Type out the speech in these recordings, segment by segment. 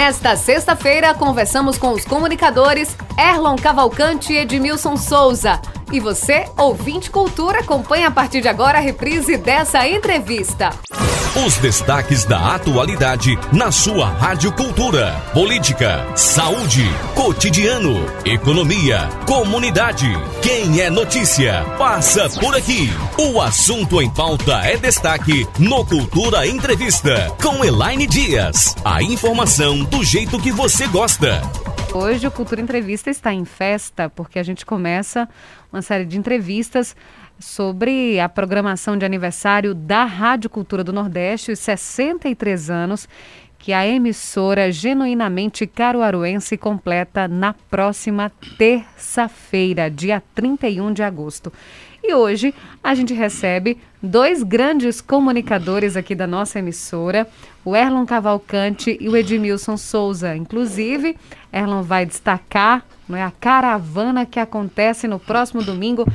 Nesta sexta-feira, conversamos com os comunicadores Erlon Cavalcante e Edmilson Souza. E você, ouvinte cultura, acompanha a partir de agora a reprise dessa entrevista. Os destaques da atualidade na sua Rádio Cultura. Política, saúde, cotidiano, economia, comunidade. Quem é notícia, passa por aqui. O assunto em pauta é destaque no Cultura Entrevista, com Elaine Dias. A informação do jeito que você gosta. Hoje o Cultura Entrevista está em festa, porque a gente começa uma série de entrevistas sobre a programação de aniversário da Rádio Cultura do Nordeste, os 63 anos que a emissora genuinamente caruaruense completa na próxima terça-feira, dia 31 de agosto. E hoje a gente recebe dois grandes comunicadores aqui da nossa emissora, o Erlon Cavalcante e o Edmilson Souza. Inclusive, Erlon vai destacar não é, a caravana que acontece no próximo domingo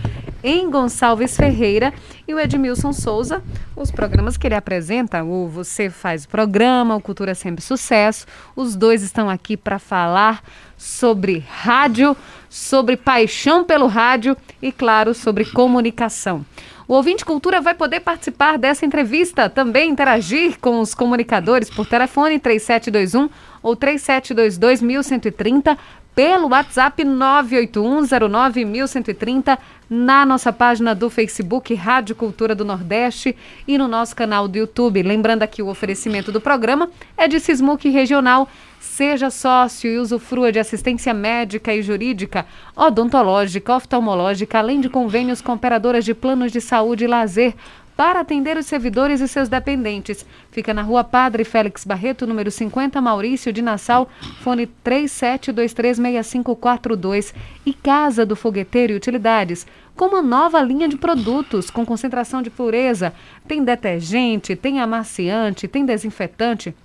em Gonçalves Ferreira e o Edmilson Souza, os programas que ele apresenta, o Você Faz o Programa, o Cultura Sempre Sucesso, os dois estão aqui para falar sobre rádio, sobre paixão pelo rádio e, claro, sobre comunicação. O ouvinte Cultura vai poder participar dessa entrevista, também interagir com os comunicadores por telefone 3721 ou 3722 1130 pelo WhatsApp 981091130 na nossa página do Facebook Rádio Cultura do Nordeste e no nosso canal do YouTube. Lembrando aqui o oferecimento do programa é de Sismuc Regional. Seja sócio e usufrua de assistência médica e jurídica, odontológica, oftalmológica, além de convênios com operadoras de planos de saúde e lazer para atender os servidores e seus dependentes. Fica na rua Padre Félix Barreto, número 50, Maurício de Nassau, fone 37236542 e Casa do Fogueteiro e Utilidades, com uma nova linha de produtos com concentração de pureza. Tem detergente, tem amaciante, tem desinfetante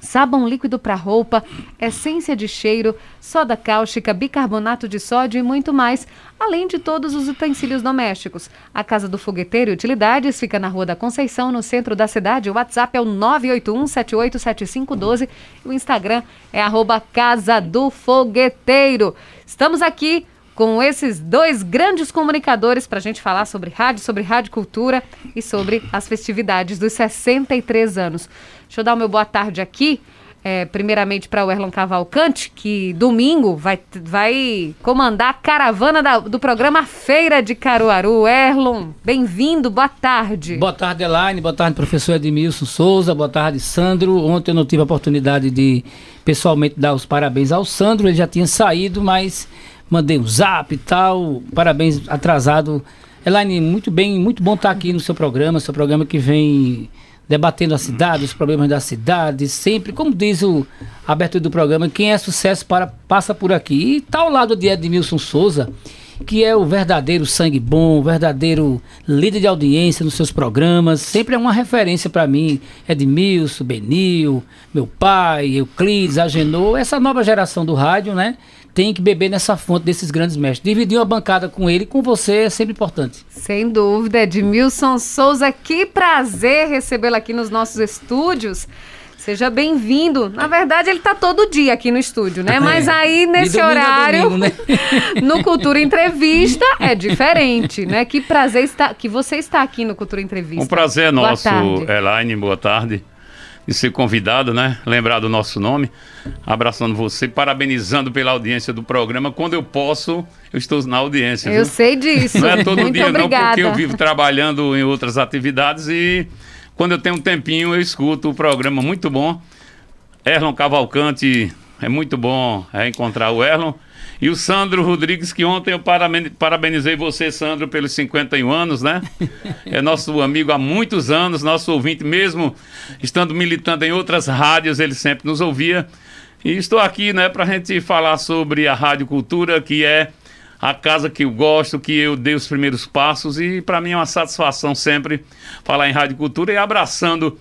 sabão líquido para roupa, essência de cheiro, soda cáustica, bicarbonato de sódio e muito mais, além de todos os utensílios domésticos. A Casa do Fogueteiro e Utilidades fica na Rua da Conceição, no centro da cidade. O WhatsApp é o 981-787512 e o Instagram é Casa do Fogueteiro. Estamos aqui com esses dois grandes comunicadores para a gente falar sobre rádio, sobre rádio cultura e sobre as festividades dos 63 anos. Deixa eu dar o meu boa tarde aqui. É, primeiramente para o Erlon Cavalcante, que domingo vai, vai comandar a caravana da, do programa Feira de Caruaru. Erlon, bem-vindo, boa tarde. Boa tarde, Elaine, boa tarde, professor Edmilson Souza, boa tarde, Sandro. Ontem eu não tive a oportunidade de pessoalmente dar os parabéns ao Sandro, ele já tinha saído, mas mandei um zap e tal. Parabéns atrasado. Elaine, muito bem, muito bom estar aqui no seu programa, seu programa que vem debatendo a cidade, os problemas da cidade, sempre, como diz o abertura do programa, quem é sucesso para, passa por aqui. E está ao lado de Edmilson Souza, que é o verdadeiro sangue bom, verdadeiro líder de audiência nos seus programas, sempre é uma referência para mim. Edmilson, Benil, meu pai, Euclides, Agenor, essa nova geração do rádio, né? Tem que beber nessa fonte desses grandes mestres. Dividir uma bancada com ele com você é sempre importante. Sem dúvida, Edmilson Souza, que prazer recebê-lo aqui nos nossos estúdios. Seja bem-vindo. Na verdade, ele está todo dia aqui no estúdio, né? Mas é. aí, nesse horário, domingo, né? no Cultura Entrevista, é diferente, né? Que prazer está, que você está aqui no Cultura Entrevista. Um prazer boa nosso, tarde. Elaine, boa tarde de ser convidado, né? Lembrar do nosso nome. Abraçando você, parabenizando pela audiência do programa. Quando eu posso, eu estou na audiência. Eu viu? sei disso. Não é todo Muito dia, obrigada. não, porque eu vivo trabalhando em outras atividades e quando eu tenho um tempinho, eu escuto o programa. Muito bom. Erlon Cavalcante, é muito bom encontrar o Erlon. E o Sandro Rodrigues, que ontem eu parabenizei você, Sandro, pelos 51 anos, né? É nosso amigo há muitos anos, nosso ouvinte, mesmo estando militando em outras rádios, ele sempre nos ouvia. E estou aqui, né, para a gente falar sobre a Rádio Cultura, que é a casa que eu gosto, que eu dei os primeiros passos. E para mim é uma satisfação sempre falar em Rádio Cultura e abraçando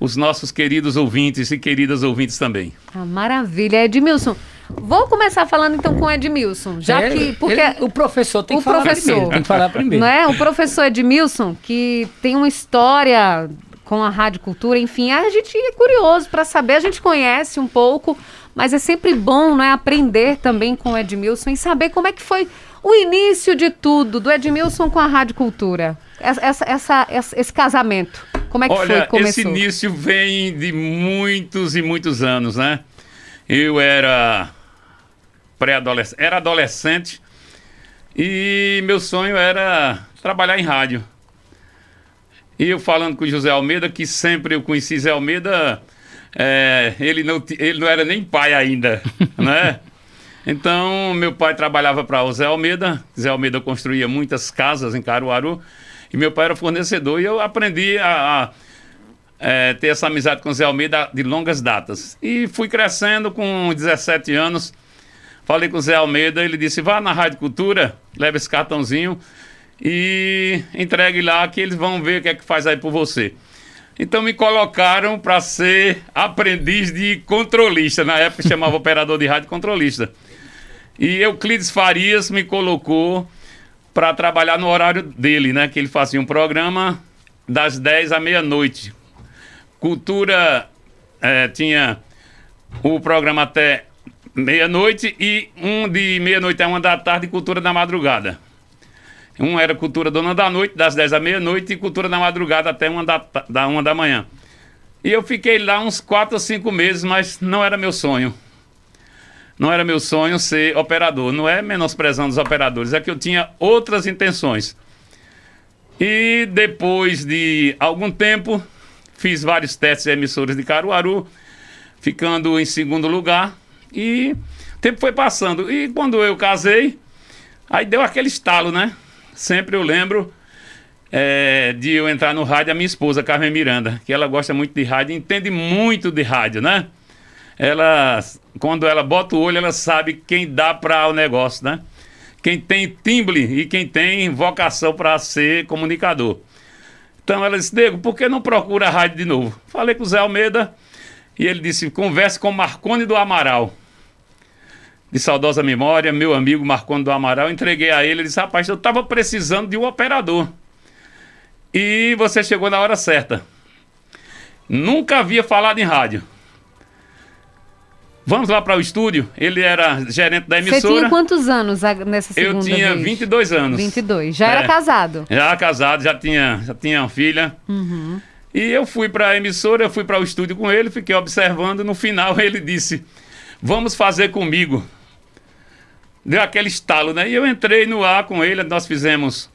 os nossos queridos ouvintes e queridas ouvintes também. Ah, maravilha. Edmilson, Vou começar falando então com o Edmilson, já é, que porque ele, o professor tem que falar professor, primeiro, tem que falar primeiro. Não é? O professor Edmilson que tem uma história com a Rádio Cultura. Enfim, a gente é curioso para saber, a gente conhece um pouco, mas é sempre bom né, aprender também com o Edmilson e saber como é que foi o início de tudo do Edmilson com a Rádio Cultura. Essa, essa, essa esse casamento. Como é que Olha, foi? Começou? Esse início vem de muitos e muitos anos, né? Eu era pré-adolescente, era adolescente e meu sonho era trabalhar em rádio. E eu falando com o José Almeida, que sempre eu conheci Zé Almeida, é, ele, não, ele não era nem pai ainda, né? Então, meu pai trabalhava para o Zé Almeida, Zé Almeida construía muitas casas em Caruaru, e meu pai era fornecedor, e eu aprendi a, a é, ter essa amizade com o Zé Almeida de longas datas. E fui crescendo com 17 anos, falei com o Zé Almeida, ele disse, vá na Rádio Cultura, leva esse cartãozinho, e entregue lá que eles vão ver o que é que faz aí por você. Então me colocaram para ser aprendiz de controlista, na época chamava operador de rádio controlista. E Euclides Farias me colocou para trabalhar no horário dele, né, que ele fazia um programa das 10 à meia-noite. Cultura é, tinha o programa até meia-noite e um de meia-noite a uma da tarde, cultura da madrugada. Um era Cultura Dona da Noite, das 10 à meia-noite, e Cultura da Madrugada até uma da, da uma da manhã. E eu fiquei lá uns 4 ou 5 meses, mas não era meu sonho. Não era meu sonho ser operador. Não é menosprezando os operadores, é que eu tinha outras intenções. E depois de algum tempo, fiz vários testes de emissoras de Caruaru, ficando em segundo lugar. E o tempo foi passando. E quando eu casei, aí deu aquele estalo, né? sempre eu lembro é, de eu entrar no rádio a minha esposa, Carmen Miranda, que ela gosta muito de rádio, entende muito de rádio, né? Ela, quando ela bota o olho, ela sabe quem dá para o negócio, né? Quem tem timbre e quem tem vocação para ser comunicador. Então ela disse, Diego, por que não procura a rádio de novo? Falei com o Zé Almeida e ele disse, converse com Marcone do Amaral de saudosa memória, meu amigo Marconi do Amaral, entreguei a ele, ele disse, rapaz, eu estava precisando de um operador. E você chegou na hora certa. Nunca havia falado em rádio. Vamos lá para o estúdio. Ele era gerente da emissora. Você tinha quantos anos nessa segunda Eu tinha vez? 22 anos. 22. Já é. era casado? Já casado, já tinha, já tinha uma filha. Uhum. E eu fui para a emissora, eu fui para o estúdio com ele, fiquei observando. No final ele disse: Vamos fazer comigo deu aquele estalo, né? E eu entrei no ar com ele, nós fizemos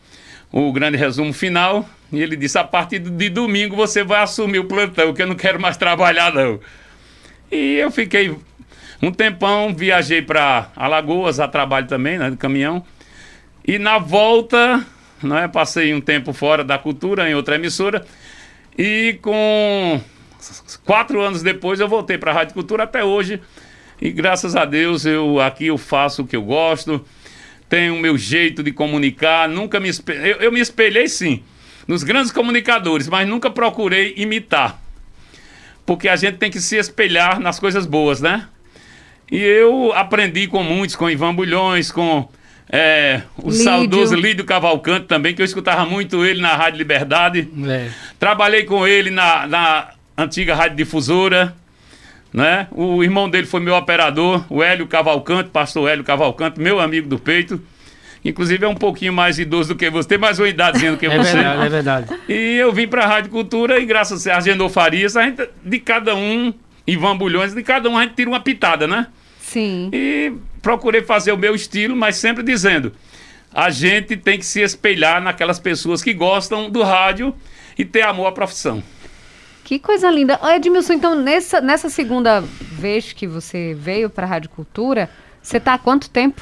o grande resumo final. E ele disse: a partir de domingo você vai assumir o plantão, que eu não quero mais trabalhar, não. E eu fiquei um tempão, viajei para Alagoas a trabalho também, né, de caminhão. E na volta, né, passei um tempo fora da cultura, em outra emissora. E com quatro anos depois eu voltei para a Rádio Cultura até hoje. E graças a Deus eu aqui eu faço o que eu gosto, tenho o meu jeito de comunicar, nunca me espelhei, eu, eu me espelhei sim nos grandes comunicadores, mas nunca procurei imitar. Porque a gente tem que se espelhar nas coisas boas, né? E eu aprendi com muitos, com Ivan Bulhões, com é, o Lídio. saudoso Lídio Cavalcante também, que eu escutava muito ele na Rádio Liberdade. É. Trabalhei com ele na, na antiga Rádio Difusora né? O irmão dele foi meu operador, o Hélio Cavalcante, pastor Hélio Cavalcante, meu amigo do peito. Inclusive é um pouquinho mais idoso do que você, tem mais uma idadezinha do que é você. Verdade, é verdade. E eu vim para a Rádio Cultura e graças a Agenor Farias, a gente, de cada um, Ivan Bulhões, de cada um a gente tira uma pitada, né? Sim. E procurei fazer o meu estilo, mas sempre dizendo, a gente tem que se espelhar naquelas pessoas que gostam do rádio e ter amor à profissão. Que coisa linda. Edmilson, então, nessa, nessa segunda vez que você veio para a Rádio Cultura, você está há quanto tempo?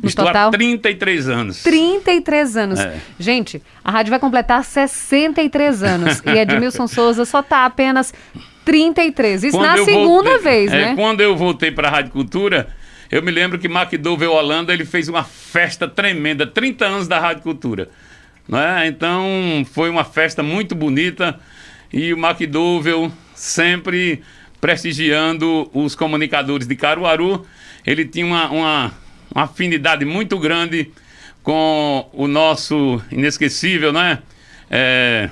No Estou total? há 33 anos. 33 anos. É. Gente, a rádio vai completar 63 anos. e Edmilson Souza só está apenas 33. Isso quando na segunda voltei, vez, é, né? Quando eu voltei para a Rádio Cultura, eu me lembro que McDowell Holanda ele fez uma festa tremenda, 30 anos da Rádio Cultura. Né? Então, foi uma festa muito bonita. E o McDowell sempre prestigiando os comunicadores de Caruaru. Ele tinha uma, uma, uma afinidade muito grande com o nosso inesquecível, né? É,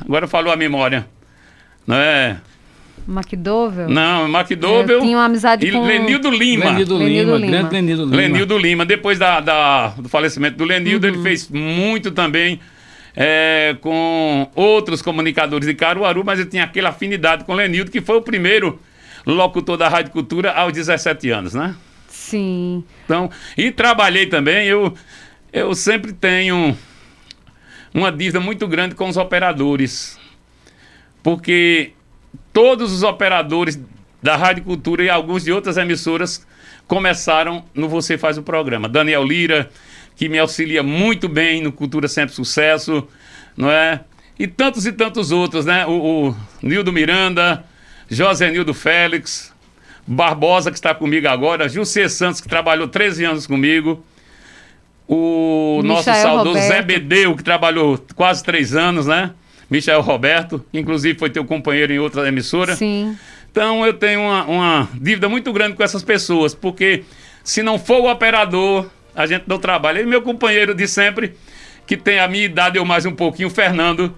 agora falou a memória. né? McDowell? Não, McDowell. É, tinha uma amizade e com... Lenildo Lima. Lenildo, Lenildo Lima, Lima. grande Lenildo Lima. Lenildo Lima. Depois da, da- do falecimento do Lenildo, Uhum. ele fez muito também é, com outros comunicadores de Caruaru, mas ele tinha aquela afinidade com o Lenildo, que foi o primeiro locutor da Rádio Cultura aos 17 anos, né? Sim. Então, e trabalhei também, eu, eu sempre tenho uma dívida muito grande com os operadores. Porque todos os operadores da Rádio Cultura e alguns de outras emissoras começaram no Você Faz o Programa. Daniel Lira, que me auxilia muito bem no Cultura Sempre Sucesso, não é? E tantos e tantos outros, né? O, o Nildo Miranda, José Nildo Félix, Barbosa, que está comigo agora, José Santos, que trabalhou 13 anos comigo, o nosso Michael saudoso Zé Roberto. Bedeu, que trabalhou quase três anos, né? Michel Roberto, que inclusive foi teu companheiro em outra emissora. Sim. Então eu tenho uma, uma dívida muito grande com essas pessoas, porque se não for o operador, a gente não trabalha. E meu companheiro de sempre, que tem a minha idade ou mais um pouquinho, o Fernando,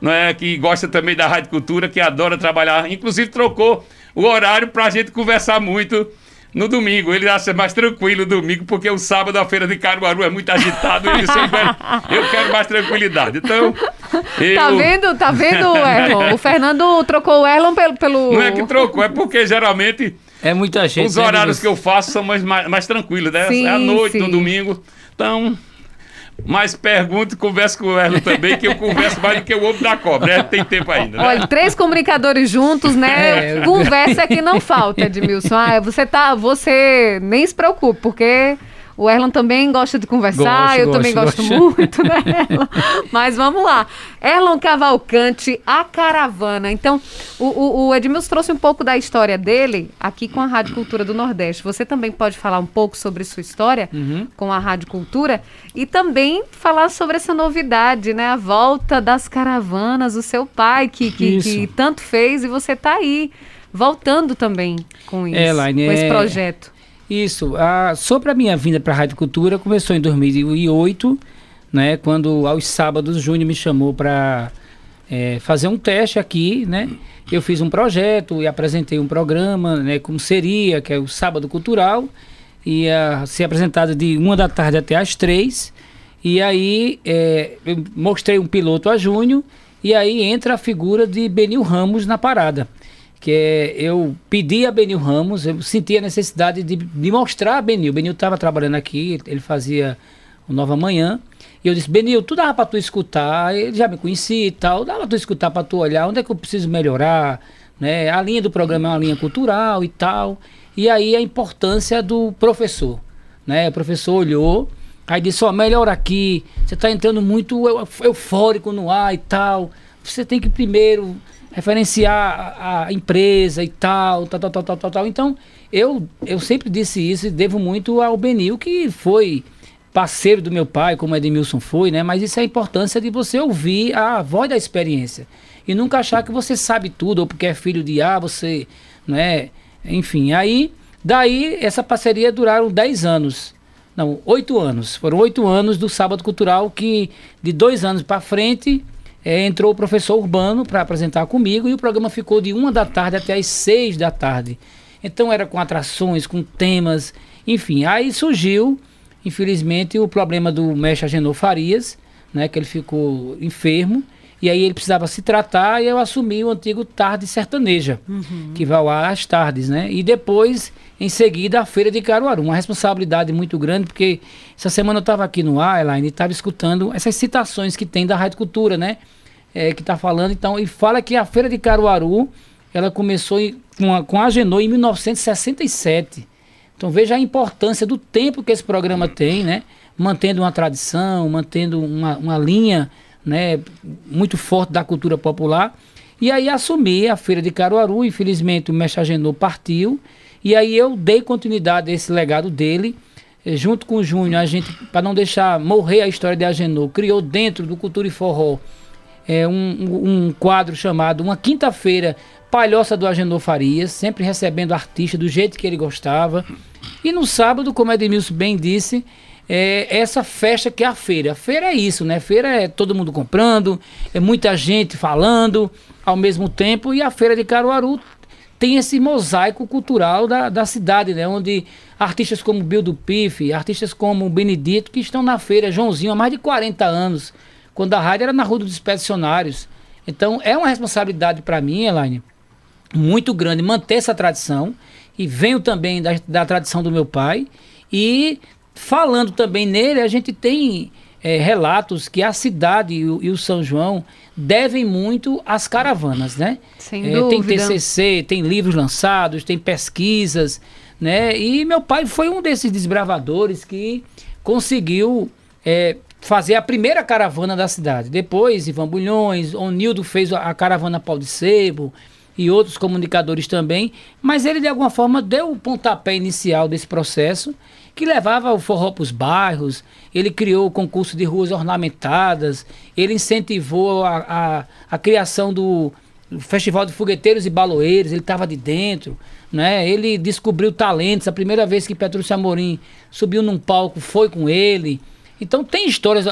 não é, que gosta também da Rádio Cultura, que adora trabalhar, inclusive trocou o horário para a gente conversar muito no domingo. Ele acha mais tranquilo o domingo, porque o sábado a feira de Caruaru é muito agitado. Ele sempre, eu quero mais tranquilidade. Então, eu, Tá vendo? Tá vendo, Erlon? O Fernando trocou o Erlon pelo... pelo... não é que trocou, é porque geralmente É muita gente. os né, horários que eu faço são mais, mais, mais tranquilos, né? Sim, é à noite, sim. no domingo. Então, mas pergunto e converso com o Erlo também, que eu converso mais do que o ovo da cobra. né? Tem tempo ainda, né? Olha, três comunicadores juntos, né? É. Conversa que não falta, Edmilson. Ah, você tá. Você nem se preocupe, porque o Erlon também gosta de conversar, Gosto, eu também gosto, gosto gosto. muito, né, Erlon? Mas vamos lá. Erlon Cavalcante, a caravana. Então, o, o, o Edmilson trouxe um pouco da história dele aqui com a Rádio Cultura do Nordeste. Você também pode falar um pouco sobre sua história Uhum. com a Rádio Cultura e também falar sobre essa novidade, né? A volta das caravanas, o seu pai que, que, que tanto fez e você tá aí voltando também com isso, É, Laine, com esse é- projeto. Isso. A, sobre a minha vinda para a Rádio Cultura, começou em 2008, né, quando aos sábados o Júnior me chamou para fazer um teste aqui, né? Eu fiz um projeto e apresentei um programa, né, como seria, que é o Sábado Cultural, ia ser apresentado de uma da tarde até às três. E aí é, eu mostrei um piloto a Júnior e aí entra a figura de Benil Ramos na parada que é, eu pedi a Benil Ramos, eu senti a necessidade de, de mostrar a Benil. Benil estava trabalhando aqui, ele fazia o Nova Manhã, e eu disse, Benil, tu dava para tu escutar, ele já me conhecia e tal, dava para tu escutar para tu olhar onde é que eu preciso melhorar, né? A linha do programa é uma linha cultural e tal. E aí a importância do professor, né? O professor olhou, aí disse, ó, melhor aqui, você está entrando muito eu- eufórico no ar e tal. Você tem que primeiro referenciar a, a empresa e tal, tal, tal, tal, tal, tal. Então, eu, eu sempre disse isso e devo muito ao Benil, que foi parceiro do meu pai, como Edmilson foi, né? Mas isso é a importância de você ouvir a voz da experiência. E nunca achar que você sabe tudo, ou porque é filho de A, você, né? Enfim, aí, daí, essa parceria duraram 10 anos. Não, oito anos. Foram oito anos do Sábado Cultural que, de dois anos para frente, eh, entrou o professor Urbano para apresentar comigo e o programa ficou de uma da tarde até as seis da tarde. Então era com atrações, com temas, enfim. Aí surgiu, infelizmente, o problema do mestre Agenor Farias, né, que ele ficou enfermo. E aí ele precisava se tratar e eu assumi o antigo Tarde Sertaneja, que vai ao ar às tardes, né? E depois, em seguida, a Feira de Caruaru. Uma responsabilidade muito grande, porque essa semana eu estava aqui no ar, Elaine, e estava escutando essas citações que tem da Rádio Cultura, né? É, que está falando, então, e fala que a Feira de Caruaru, ela começou em- com a, com a Agenor em 1967. Então veja a importância do tempo que esse programa tem, né? Mantendo uma tradição, mantendo uma, uma linha né, muito forte da cultura popular. E aí assumi a Feira de Caruaru, infelizmente o mestre Agenor partiu, e aí eu dei continuidade a esse legado dele. Eh, Junto com o Júnior, a gente, para não deixar morrer a história de Agenor, criou dentro do Cultura e Forró é, um, um- quadro chamado Uma Quinta-feira Palhoça do Agenor Farias, sempre recebendo artista do jeito que ele gostava. E no sábado, como Edmilson bem disse, é, essa festa que é a feira. A feira é isso, né? Feira é todo mundo comprando, é muita gente falando ao mesmo tempo, e a feira de Caruaru tem esse mosaico cultural da, da cidade, né? Onde artistas como Bill do Pife, artistas como Benedito, que estão na feira, Joãozinho, há mais de 40 anos, quando a rádio era na Rua dos Expedicionários. Então é uma responsabilidade para mim, Elaine, muito grande manter essa tradição. E venho também da, da tradição do meu pai. E falando também nele, a gente tem é, relatos que a cidade e o, e o, São João devem muito às caravanas, né? Sem é. Tem TCC, tem livros lançados, tem pesquisas, né? E meu pai foi um desses desbravadores que conseguiu é, fazer a primeira caravana da cidade. Depois, Ivan Bulhões, Onildo fez a caravana Pau de Sebo e outros comunicadores também, mas ele de alguma forma deu o pontapé inicial desse processo que levava o forró para os bairros, ele criou o concurso de ruas ornamentadas, ele incentivou a, a, a criação do, Festival de Fogueteiros e Baloeiros, ele estava de dentro, né? Ele descobriu talentos, a primeira vez que Petrúcio Amorim subiu num palco foi com ele. Então tem histórias,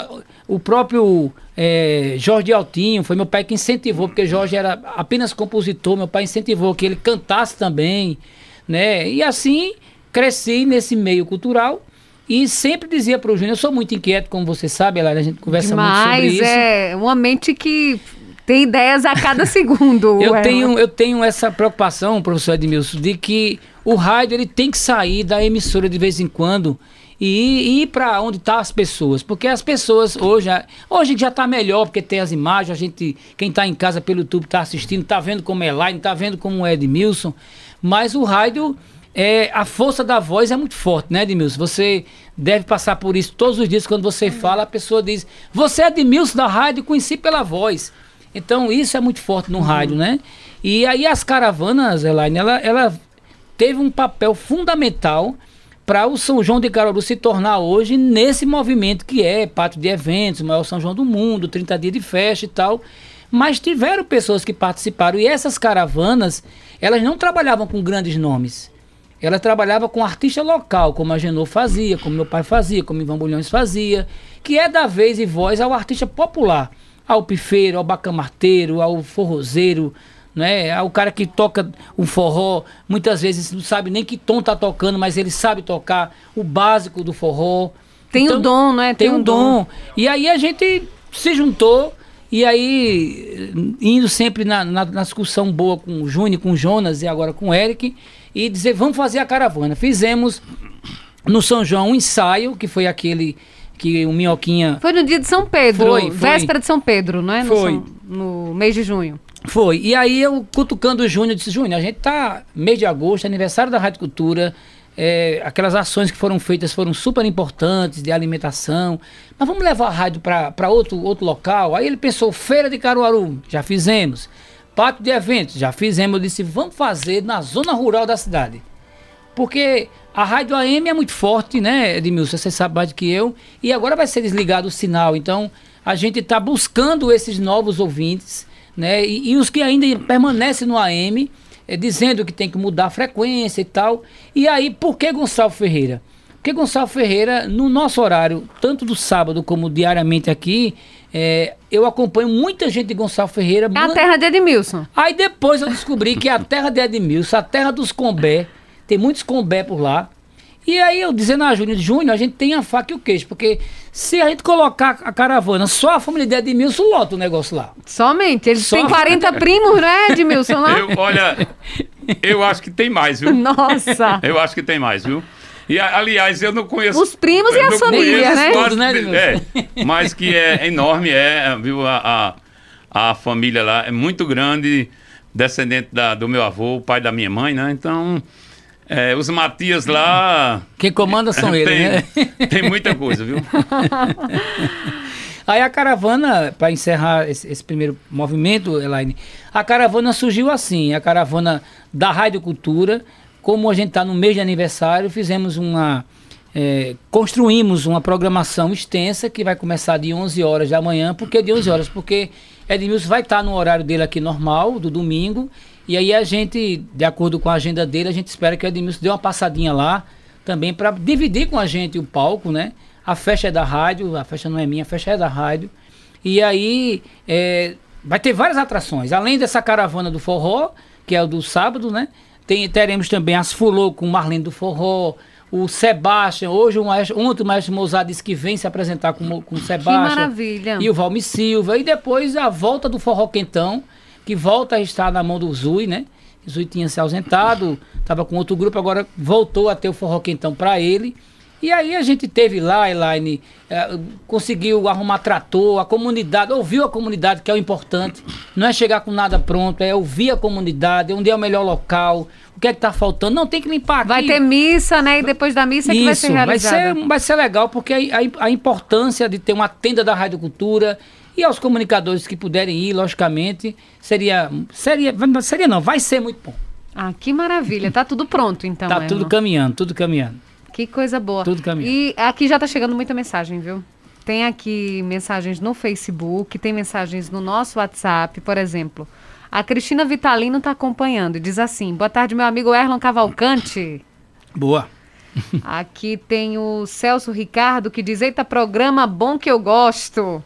o próprio é, Jorge Altinho, foi meu pai que incentivou, porque Jorge era apenas compositor, meu pai incentivou que ele cantasse também, né? E assim cresci nesse meio cultural e sempre dizia para o Júnior, eu sou muito inquieto, como você sabe, a gente conversa Demais, muito sobre isso. é uma mente que tem ideias a cada segundo. eu, tenho, eu tenho essa preocupação, professor Edmilson, de que o rádio ele tem que sair da emissora de vez em quando e, ir para onde estão tá as pessoas. Porque as pessoas hoje, hoje já está melhor, porque tem as imagens, a gente, quem está em casa pelo YouTube está assistindo, está vendo como é Elaine, está vendo como é Edmilson, mas o rádio é, a força da voz é muito forte, né, Edmilson? Você deve passar por isso todos os dias. Quando você fala, a pessoa diz: Você é Edmilson da rádio, conheci pela voz. Então, isso é muito forte no uhum. rádio, né? E aí, as caravanas, Elaine, ela, ela teve um papel fundamental para o São João de Caruaru se tornar hoje nesse movimento que é pátio de eventos, o maior São João do mundo, 30 dias de festa e tal. Mas tiveram pessoas que participaram e essas caravanas, elas não trabalhavam com grandes nomes. Ela trabalhava com artista local, como a Genô fazia, como meu pai fazia, como Ivan Bulhões fazia, que é da vez e voz ao artista popular, ao pifeiro, ao bacamarteiro, ao forrozeiro, né? Ao cara que toca o forró, muitas vezes não sabe nem que tom tá tocando, mas ele sabe tocar o básico do forró. Tem então, o dom, né? Tem, tem um dom. dom. E aí a gente se juntou e aí, indo sempre na, na, na discussão boa com o Júnior, com o Jonas e agora com o Eric, e dizer, vamos fazer a caravana. Fizemos no São João um ensaio, que foi aquele que o Minhoquinha... Foi no dia de São Pedro, foi, foi. véspera de São Pedro, não é? No foi. São, no mês de junho. Foi. E aí eu, cutucando o Júnior, disse, Júnior, a gente tá mês de agosto, aniversário da Rádio Cultura, é, aquelas ações que foram feitas foram super importantes, de alimentação, mas vamos levar a rádio para outro, outro local? Aí ele pensou, Feira de Caruaru, já fizemos. Pátio de eventos, já fizemos. Eu disse, vamos fazer na zona rural da cidade. Porque a rádio AM é muito forte, né, Edmilson? Você sabe mais do que eu. E agora vai ser desligado o sinal. Então, a gente está buscando esses novos ouvintes, né? E, e, os que ainda permanecem no AM, é, dizendo que tem que mudar a frequência e tal. E aí, por que Gonçalo Ferreira? Porque Gonçalo Ferreira, no nosso horário, tanto do sábado como diariamente aqui, é, eu acompanho muita gente de Gonçalo Ferreira. É a terra de Edmilson. Aí depois eu descobri que é a terra de Edmilson, a terra dos Combé. Tem muitos Combé por lá. E aí eu dizendo a Júnior, Júnior, a gente tem a faca e o queijo, porque se a gente colocar a caravana, só a família de Edmilson lota o negócio lá. Somente, eles só... têm 40 primos, né, Edmilson lá? Eu, olha, eu acho que tem mais, viu? Nossa! Eu acho que tem mais, viu? E, aliás, eu não conheço. Os primos e as famílias, né? Todos, né é, mas que é enorme, é, viu? A, a, a, família lá é muito grande, descendente da, do meu avô, o pai da minha mãe, né? Então. É, os Matias lá. Quem comanda são eles, né? Tem muita coisa, viu? Aí a caravana, para encerrar esse, esse, primeiro movimento, Elaine, a caravana surgiu assim: a caravana da Rádio Cultura, como a gente está no mês de aniversário, fizemos uma. É, construímos uma programação extensa que vai começar de 11 horas da manhã. Por que de 11 horas? Porque Edmilson vai estar tá no horário dele aqui normal, do domingo. E aí a gente, de acordo com a agenda dele, a gente espera que o Edmilson dê uma passadinha lá também para dividir com a gente o palco, né? A festa é da rádio, a festa não é minha, a festa é da rádio. E aí é, vai ter várias atrações. Além dessa caravana do forró, que é o do sábado, né? Tem, teremos também as Fulô com o Marlene do Forró, o Sebastião, hoje o maestro, ontem o maestro Mozart disse que vem se apresentar com, com o Sebastião. Que maravilha. E o Valmir Silva. E depois a volta do Forró Quentão, que volta a estar na mão do Zui, né? O Zui tinha se ausentado, estava com outro grupo, agora voltou a ter o Forró Quentão para ele. E aí a gente teve lá, Elaine, é, conseguiu arrumar trator, a comunidade, ouviu a comunidade, que é o importante. Não é chegar com nada pronto, é ouvir a comunidade, onde é o melhor local, o que é que tá faltando. Não, tem que limpar aqui. Vai ter missa, né? E depois da missa é que vai ser realizada. Vai ser, vai ser legal, porque a, a, a importância de ter uma tenda da Rádio Cultura e aos comunicadores que puderem ir, logicamente, seria, seria, seria não, vai ser muito bom. Ah, que maravilha. Tá tudo pronto, então. Tá tudo caminhando, tudo caminhando. Que coisa boa. Tudo caminho. E aqui já está chegando muita mensagem, viu? Tem aqui mensagens no Facebook, tem mensagens no nosso WhatsApp, por exemplo. A Cristina Vitalino está acompanhando e diz assim: Boa tarde, meu amigo Erlon Cavalcante. Boa. Aqui tem o Celso Ricardo que diz: Eita, programa bom que eu gosto.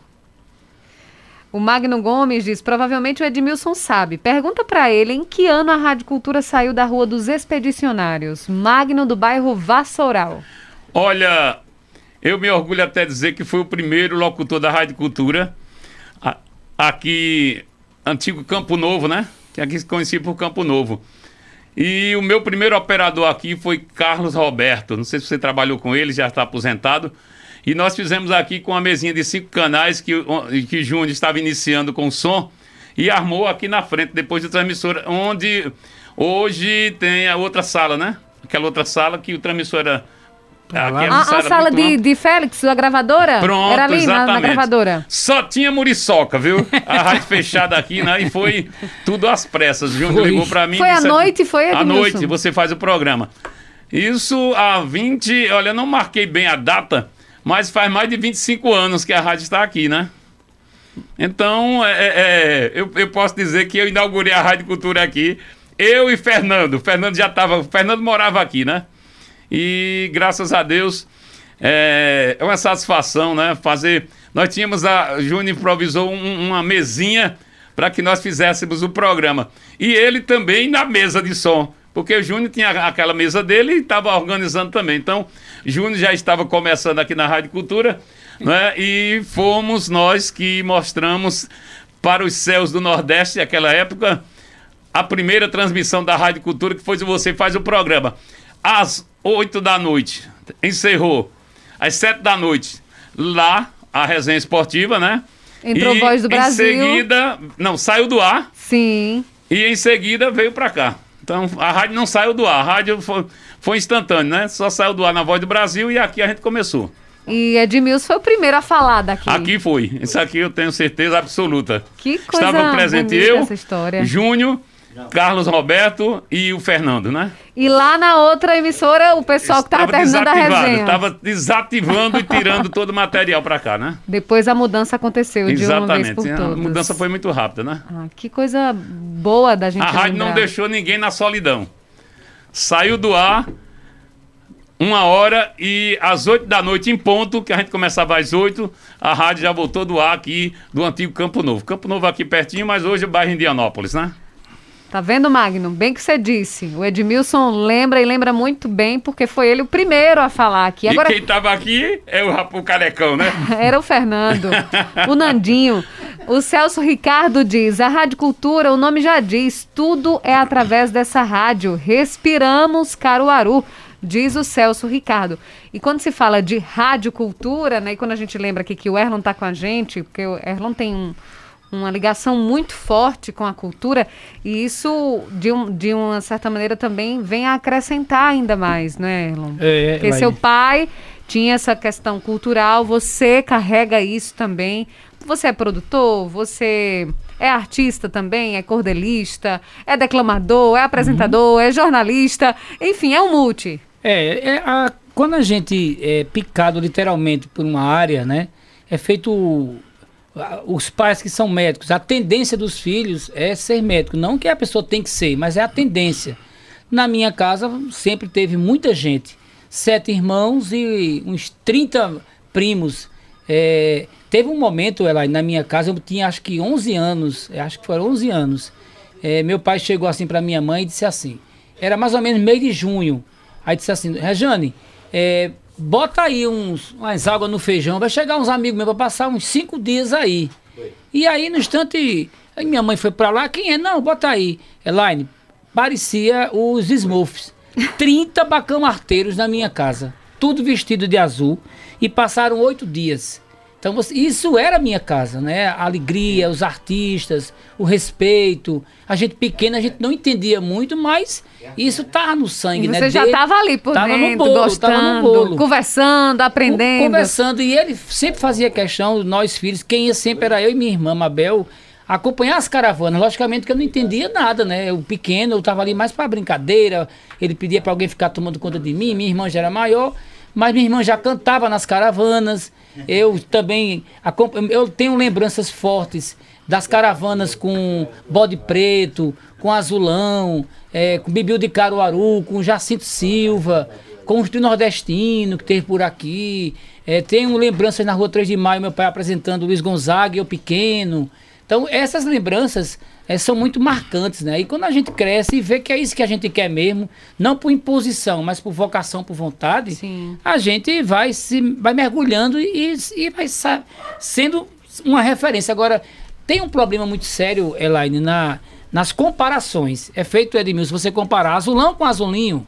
O Magno Gomes diz: provavelmente o Edmilson sabe. Pergunta para ele em que ano a Rádio Cultura saiu da Rua dos Expedicionários. Magno do bairro Vassoural. Olha, eu me orgulho até dizer que foi o primeiro locutor da Rádio Cultura aqui, antigo Campo Novo, né? Que aqui se conhecia por Campo Novo. E o meu primeiro operador aqui foi Carlos Roberto. Não sei se você trabalhou com ele, já está aposentado. E nós fizemos aqui com uma mesinha de cinco canais que, que Júnior estava iniciando com som e armou aqui na frente, depois de transmissora, onde hoje tem a outra sala, né? Aquela outra sala que o transmissora. Ah, a, a, sala, de, de Félix, a gravadora? Pronto, Era ali. Na, na gravadora. Só tinha muriçoca, viu? A rádio fechada aqui, né? E foi tudo às pressas. Júnior ligou para mim. Foi à noite, foi, Edmilson? À noite, você faz o programa. Isso há 20. Olha, eu não marquei bem a data, mas faz mais de 25 anos que a rádio está aqui, né? Então, é, é, é, eu, eu posso dizer que eu inaugurei a Rádio Cultura aqui. Eu e Fernando. Fernando já estava. Fernando morava aqui, né? E graças a Deus é, é uma satisfação, né? Fazer. Nós tínhamos a. Júnior improvisou um, uma mesinha para que nós fizéssemos o programa. E ele também na mesa de som. Porque o Júnior tinha aquela mesa dele e estava organizando também. Então, Júnior já estava começando aqui na Rádio Cultura, né? e fomos nós que mostramos para os céus do Nordeste, naquela época, a primeira transmissão da Rádio Cultura, que foi Você Faz o Programa. Às 8 da noite, encerrou. Às 7 da noite, lá, a resenha esportiva, né? Entrou e, Voz do Brasil. Em seguida, não, saiu do ar. Sim. E em seguida veio para cá. Então a rádio não saiu do ar, a rádio foi, foi instantâneo, né? Só saiu do ar na Voz do Brasil e aqui a gente começou. E Edmilson foi o primeiro a falar daqui. Aqui foi. Isso aqui eu tenho certeza absoluta. Que coisa Estava presente eu, essa história. Júnior, Carlos Roberto e o Fernando, né? E lá na outra emissora, o pessoal que estava terminando a resenha. Estava desativando e tirando todo o material para cá, né? Depois a mudança aconteceu de Exatamente. uma vez por todas. A mudança foi muito rápida, né? Ah, que coisa boa da gente A rádio lembrar. não deixou ninguém na solidão. Saiu do ar uma hora e às oito da noite em ponto, que a gente começava às oito, a rádio já voltou do ar aqui do antigo Campo Novo. Campo Novo aqui pertinho, mas hoje é o bairro Indianópolis, né? Tá vendo, Magno? Bem que você disse. O Edmilson lembra e lembra muito bem, porque foi ele o primeiro a falar aqui. Agora... E quem tava aqui é o, o carecão, né? Era o Fernando, o Nandinho. O Celso Ricardo diz: a Rádio Cultura, o nome já diz, tudo é através dessa rádio. Respiramos Caruaru diz o Celso Ricardo. E quando se fala de rádio cultura, né, e quando a gente lembra aqui que o Erlon está com a gente, porque o Erlon tem um, uma ligação muito forte com a cultura, e isso, de, um, de uma certa maneira, também vem a acrescentar ainda mais, né, Erlon? É, é, porque seu pai tinha essa questão cultural, você carrega isso também. Você é produtor, você é artista também, é cordelista, é declamador, é apresentador, uhum. é jornalista, enfim, é um multi. É, é a, quando a gente é picado literalmente por uma área, né? É feito os pais que são médicos, a tendência dos filhos é ser médico. Não que a pessoa tem que ser, mas é a tendência. Na minha casa sempre teve muita gente. Sete irmãos e uns 30 primos. É, teve um momento, ela na minha casa, eu tinha acho que 11 anos, acho que foram 11 anos. É, meu pai chegou assim para minha mãe e disse assim: era mais ou menos meio de junho. Aí disse assim: Rejane, é, bota aí uns, umas águas no feijão, vai chegar uns amigos meus para passar uns cinco dias aí. E aí, no instante, aí minha mãe foi para lá, quem é? Não, bota aí. Elaine, parecia os Smurfs. 30 bacão arteiros na minha casa, tudo vestido de azul, e passaram oito dias. Então, isso era a minha casa, né? A alegria, os artistas, o respeito. A gente pequena, a gente não entendia muito, mas isso estava no sangue, e né? Você já estava ali por tava dentro, no bolo, gostando, no bolo. conversando, aprendendo. Conversando, e ele sempre fazia questão, nós filhos, quem ia sempre era eu e minha irmã, Mabel, acompanhar as caravanas. Logicamente que eu não entendia nada, né? Eu pequeno, eu estava ali mais para brincadeira, ele pedia para alguém ficar tomando conta de mim, minha irmã já era maior, mas minha irmã já cantava nas caravanas. Eu também eu tenho lembranças fortes das caravanas com bode preto, com azulão, é, com Bibiu de Caruaru, com Jacinto Silva, com os do nordestino que teve por aqui. É, tenho lembranças na rua 3 de maio, meu pai apresentando Luiz Gonzaga eu pequeno. Então, essas lembranças é, são muito marcantes, né? E quando a gente cresce e vê que é isso que a gente quer mesmo, não por imposição, mas por vocação, por vontade, Sim. a gente vai se vai mergulhando e, e vai sendo uma referência. Agora, tem um problema muito sério, Elaine, na, nas comparações. É feito, Edmilson, você comparar azulão com azulinho,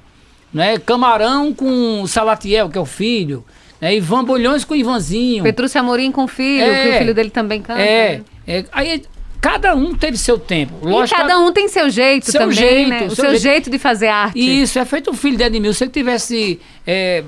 né? Camarão com Salatiel, que é o filho, né? Ivan Bolhões com Ivanzinho. Petrúcio Amorim com o filho, é, que o filho dele também canta. É, é aí cada um teve seu tempo. Lógico, e cada um tem seu jeito seu também, jeito, né? O seu, seu jeito. jeito. de fazer arte. Isso, é feito o filho de Edmilson. Se ele tivesse é,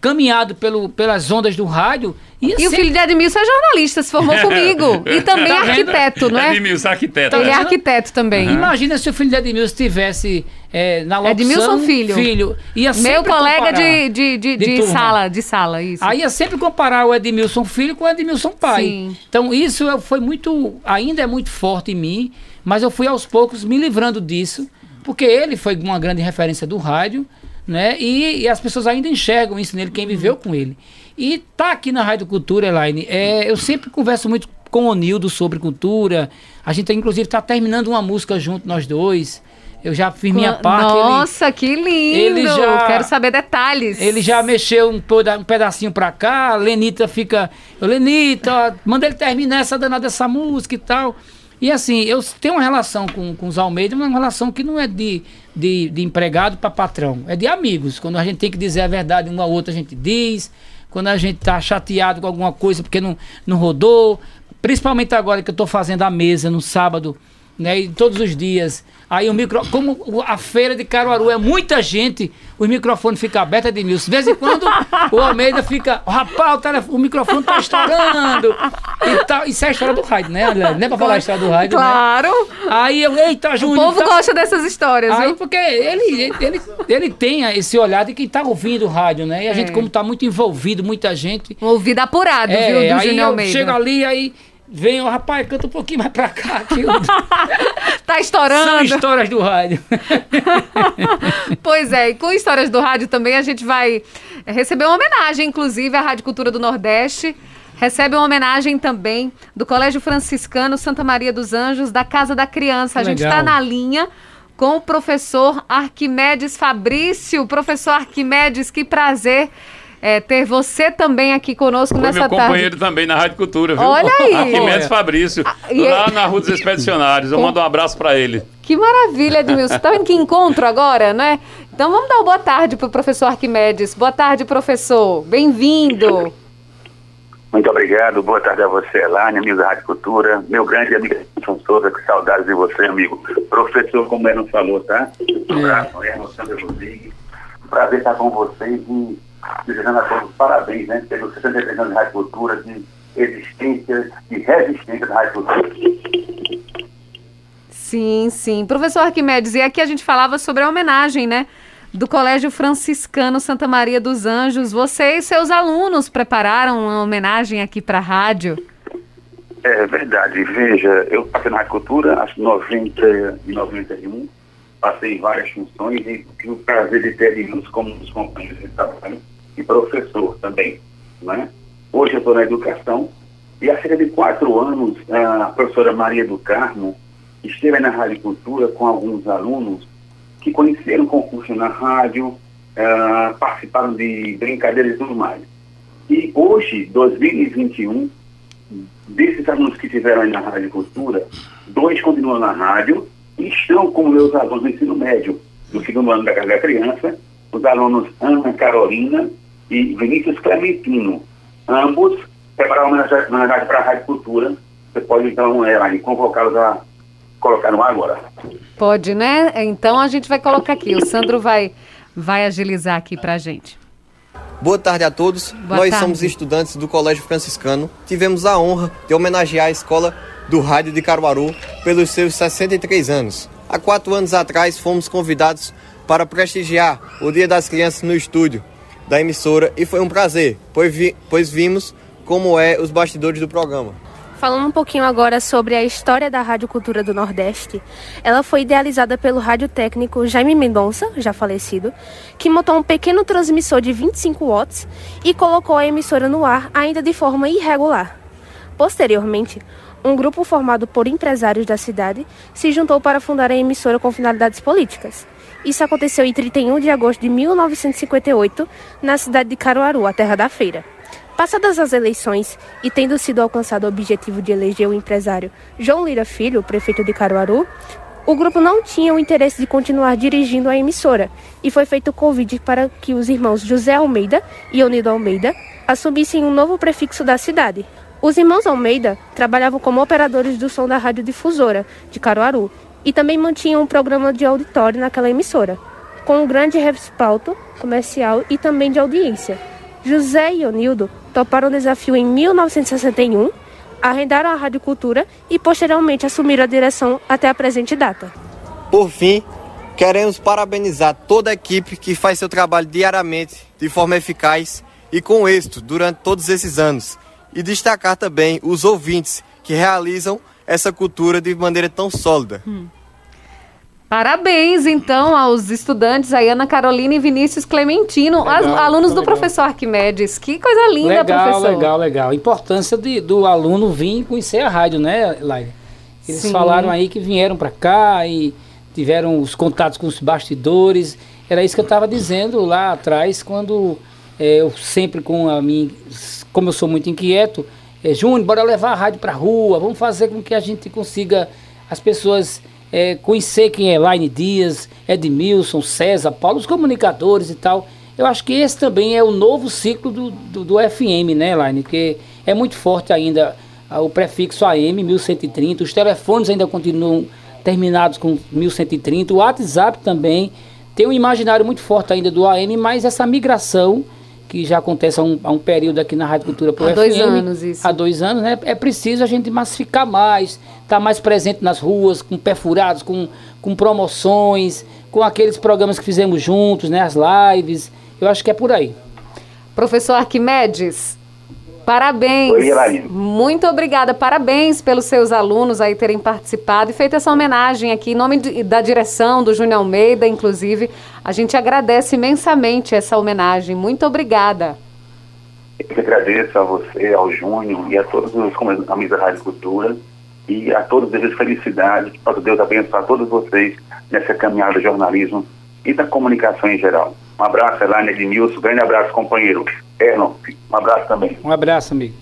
caminhado pelo, pelas ondas do rádio. E sempre... o filho de Edmilson é jornalista, se formou comigo. E também tá arquiteto, não é? Edmilson, arquiteto. Ele é arquiteto também. Uhum. Imagina se o filho de Edmilson tivesse é, na locução... Edmilson Filho. Filho. Ia Meu colega de, de, de, de, de sala, de sala, isso. Aí ia sempre comparar o Edmilson Filho com o Edmilson Pai. Sim. Então isso foi muito... Ainda é muito forte em mim, mas eu fui aos poucos me livrando disso, porque ele foi uma grande referência do rádio, né? E, e, as pessoas ainda enxergam isso nele, quem viveu com ele. E tá aqui na Rádio Cultura, Elaine, é, eu sempre converso muito com o Nildo sobre cultura. A gente, inclusive, está terminando uma música junto, nós dois. Eu já fiz minha parte. Nossa, ele, que lindo! Ele já, Quero saber detalhes. Ele já mexeu um, um pedacinho pra cá. Lenita fica. Lenita, manda ele terminar essa danada dessa música e tal. E assim, eu tenho uma relação com, com os Almeida, uma relação que não é de, de, de empregado para patrão, é de amigos. Quando a gente tem que dizer a verdade um ao outro, a gente diz. Quando a gente tá chateado com alguma coisa porque não, não rodou. Principalmente agora que eu estou fazendo a mesa no sábado, né? E todos os dias Aí o micro, como a feira de Caruaru é muita gente, os microfones ficam abertos de mil. De vez em quando o Almeida fica, rapaz, o, telefone, o microfone tá estourando. E tá, isso é a história do rádio, né? Não é pra falar a história do rádio, né? Claro. Né? Aí eu, eita, Júnior. O povo tá... gosta dessas histórias, Aí, viu? porque ele, ele, ele tem esse olhar de quem tá ouvindo o rádio, né? E a é. gente, como tá muito envolvido, muita gente. Um ouvido apurado, é, viu, do aí Júnior Almeida. Chega ali, aí Vem, rapaz, canta um pouquinho mais pra cá. Que tá estourando. São histórias do rádio. pois é, e com histórias do rádio também a gente vai receber uma homenagem, inclusive, à Rádio Cultura do Nordeste. Recebe uma homenagem também do Colégio Franciscano Santa Maria dos Anjos, da Casa da Criança. A gente está na linha com o professor Arquimedes Fabrício. Professor Arquimedes, que prazer é, ter você também aqui conosco Foi nessa meu tarde. companheiro também na Rádio Cultura, viu? Olha aí. Arquimedes Fabrício, ah, lá na Rua dos Expedicionários. Eu mando um abraço para ele. Que maravilha, Edmilson. Tá vendo que encontro agora, né? Então vamos dar uma boa tarde para o professor Arquimedes. Boa tarde, professor. Bem-vindo. Muito obrigado. Boa tarde a você, Elane, amigo da Rádio Cultura. Meu grande amigo Edson Souza, que saudades de você, amigo. Professor, como ele não falou, tá? Um abraço, é. Sandra Rodrigues. Prazer estar com vocês e desejando a todos parabéns, né, pelos 63 anos de Rádio Cultura, de existência, de resistência da Rádio Cultura. Sim, sim. Professor Arquimedes, e aqui a gente falava sobre a homenagem, né? Do Colégio Franciscano Santa Maria dos Anjos. Você e seus alunos prepararam uma homenagem aqui para a rádio? É verdade. Veja, eu passei na Cultura, acho 90 e 91 passei várias funções e tive o prazer de ter eles como os companheiros de trabalho e professor também, né? Hoje eu estou na educação. E há cerca de quatro anos, a professora Maria do Carmo esteve na Rádio Cultura com alguns alunos que conheceram o concurso na rádio, uh, participaram de brincadeiras e tudo mais. E hoje, 2021, desses alunos que estiveram aí na Rádio Cultura, dois continuam na rádio e estão como meus alunos do ensino médio, do segundo ano da Casa da Criança, os alunos Ana Carolina e Vinícius Clementino. Ambos prepararam uma homenagem para a Rádio Cultura. Você pode, então, Elaine, convocá-los a colocar no ar agora. Pode, né? Então a gente vai colocar aqui. O Sandro vai, vai agilizar aqui para a gente. Boa tarde a todos. Boa Nós tarde. somos estudantes do Colégio Franciscano. Tivemos a honra de homenagear a escola do Rádio de Caruaru pelos seus 63 anos. Há quatro anos atrás fomos convidados para prestigiar o Dia das Crianças no estúdio da emissora e foi um prazer, pois, vi, pois vimos como é os bastidores do programa. Falando um pouquinho agora sobre a história da Rádio Cultura do Nordeste, ela foi idealizada pelo radiotécnico Jaime Mendonça, já falecido, que montou um pequeno transmissor de 25 watts e colocou a emissora no ar ainda de forma irregular. Posteriormente, um grupo formado por empresários da cidade se juntou para fundar a emissora com finalidades políticas. Isso aconteceu em 31 de agosto de 1958, na cidade de Caruaru, a terra da feira. Passadas as eleições e tendo sido alcançado o objetivo de eleger o empresário João Lira Filho, prefeito de Caruaru, o grupo não tinha o interesse de continuar dirigindo a emissora e foi feito o convite para que os irmãos José Almeida e Unido Almeida assumissem um novo prefixo da cidade. Os irmãos Almeida trabalhavam como operadores do som da rádio difusora de Caruaru e também mantinham um programa de auditório naquela emissora, com um grande respaldo comercial e também de audiência. José e Onildo toparam o desafio em 1961, arrendaram a Rádio Cultura e posteriormente assumiram a direção até a presente data. Por fim, queremos parabenizar toda a equipe que faz seu trabalho diariamente de forma eficaz e com êxito durante todos esses anos e destacar também os ouvintes que realizam essa cultura de maneira tão sólida. Hum. Parabéns, então, aos estudantes, a Ana Carolina e Vinícius Clementino, legal, alunos do legal. professor Arquimedes. Que coisa linda, legal, professor. Legal, legal, legal. A importância de, do aluno vir conhecer a rádio, né, Laila? Eles Sim. falaram aí que vieram para cá e tiveram os contatos com os bastidores. Era isso que eu estava dizendo lá atrás, quando é, eu sempre com a mim, como eu sou muito inquieto, é, Júnior, bora levar a rádio para rua, vamos fazer com que a gente consiga as pessoas é, conhecer quem é Laine Dias, Edmilson, César, Paulo, os comunicadores e tal. Eu acho que esse também é o novo ciclo do, do, do FM, né, Laine? Porque é muito forte ainda o prefixo AM 1130, os telefones ainda continuam terminados com 1130, o WhatsApp também tem um imaginário muito forte ainda do AM, mas essa migração que já acontece há um, há um período aqui na Rádio Cultura por há FM, dois anos isso. Há dois anos, né? É preciso a gente massificar mais, estar tá mais presente nas ruas, com perfurados, com, com promoções, com aqueles programas que fizemos juntos, né? As lives. Eu acho que é por aí. Professor Arquimedes, Parabéns. Oi, Muito obrigada. Parabéns pelos seus alunos aí terem participado e feito essa homenagem aqui em nome de, da direção do Júnior Almeida, inclusive. A gente agradece imensamente essa homenagem. Muito obrigada. Eu que agradeço a você, ao Júnior e a todos os amigos da Rádio Cultura e a todos desejo felicidade, que possa Deus abençoar todos vocês nessa caminhada do jornalismo e da comunicação em geral. Um abraço, Elaine Edmilson. Grande abraço, companheiro. Erlon, um abraço também. Um abraço, amigo.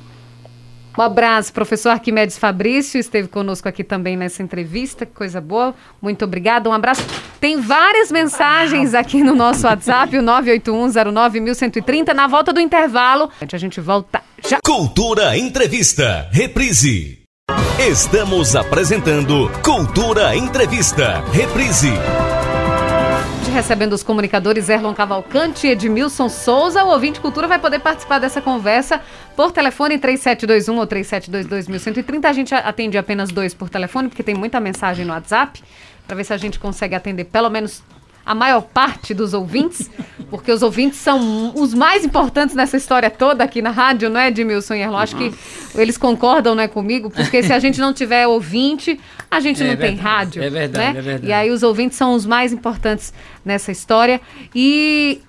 Um abraço, professor Arquimedes Fabrício, esteve conosco aqui também nessa entrevista, que coisa boa. Muito obrigada, um abraço. Tem várias mensagens aqui no nosso WhatsApp, o 981091130. Na volta do intervalo, a gente volta já. Cultura Entrevista, reprise. Estamos apresentando Cultura Entrevista, reprise recebendo os comunicadores Erlon Cavalcante e Edmilson Souza. O ouvinte Cultura vai poder participar dessa conversa por telefone 3721 ou 3722 A gente atende apenas dois por telefone, porque tem muita mensagem no WhatsApp, para ver se a gente consegue atender pelo menos a maior parte dos ouvintes, porque os ouvintes são os mais importantes nessa história toda aqui na rádio, não é, Edmilson e Erlon? Acho que eles concordam né, comigo, porque se a gente não tiver ouvinte, a gente é não verdade, tem rádio. É verdade, né? é verdade. E aí os ouvintes são os mais importantes nessa história. E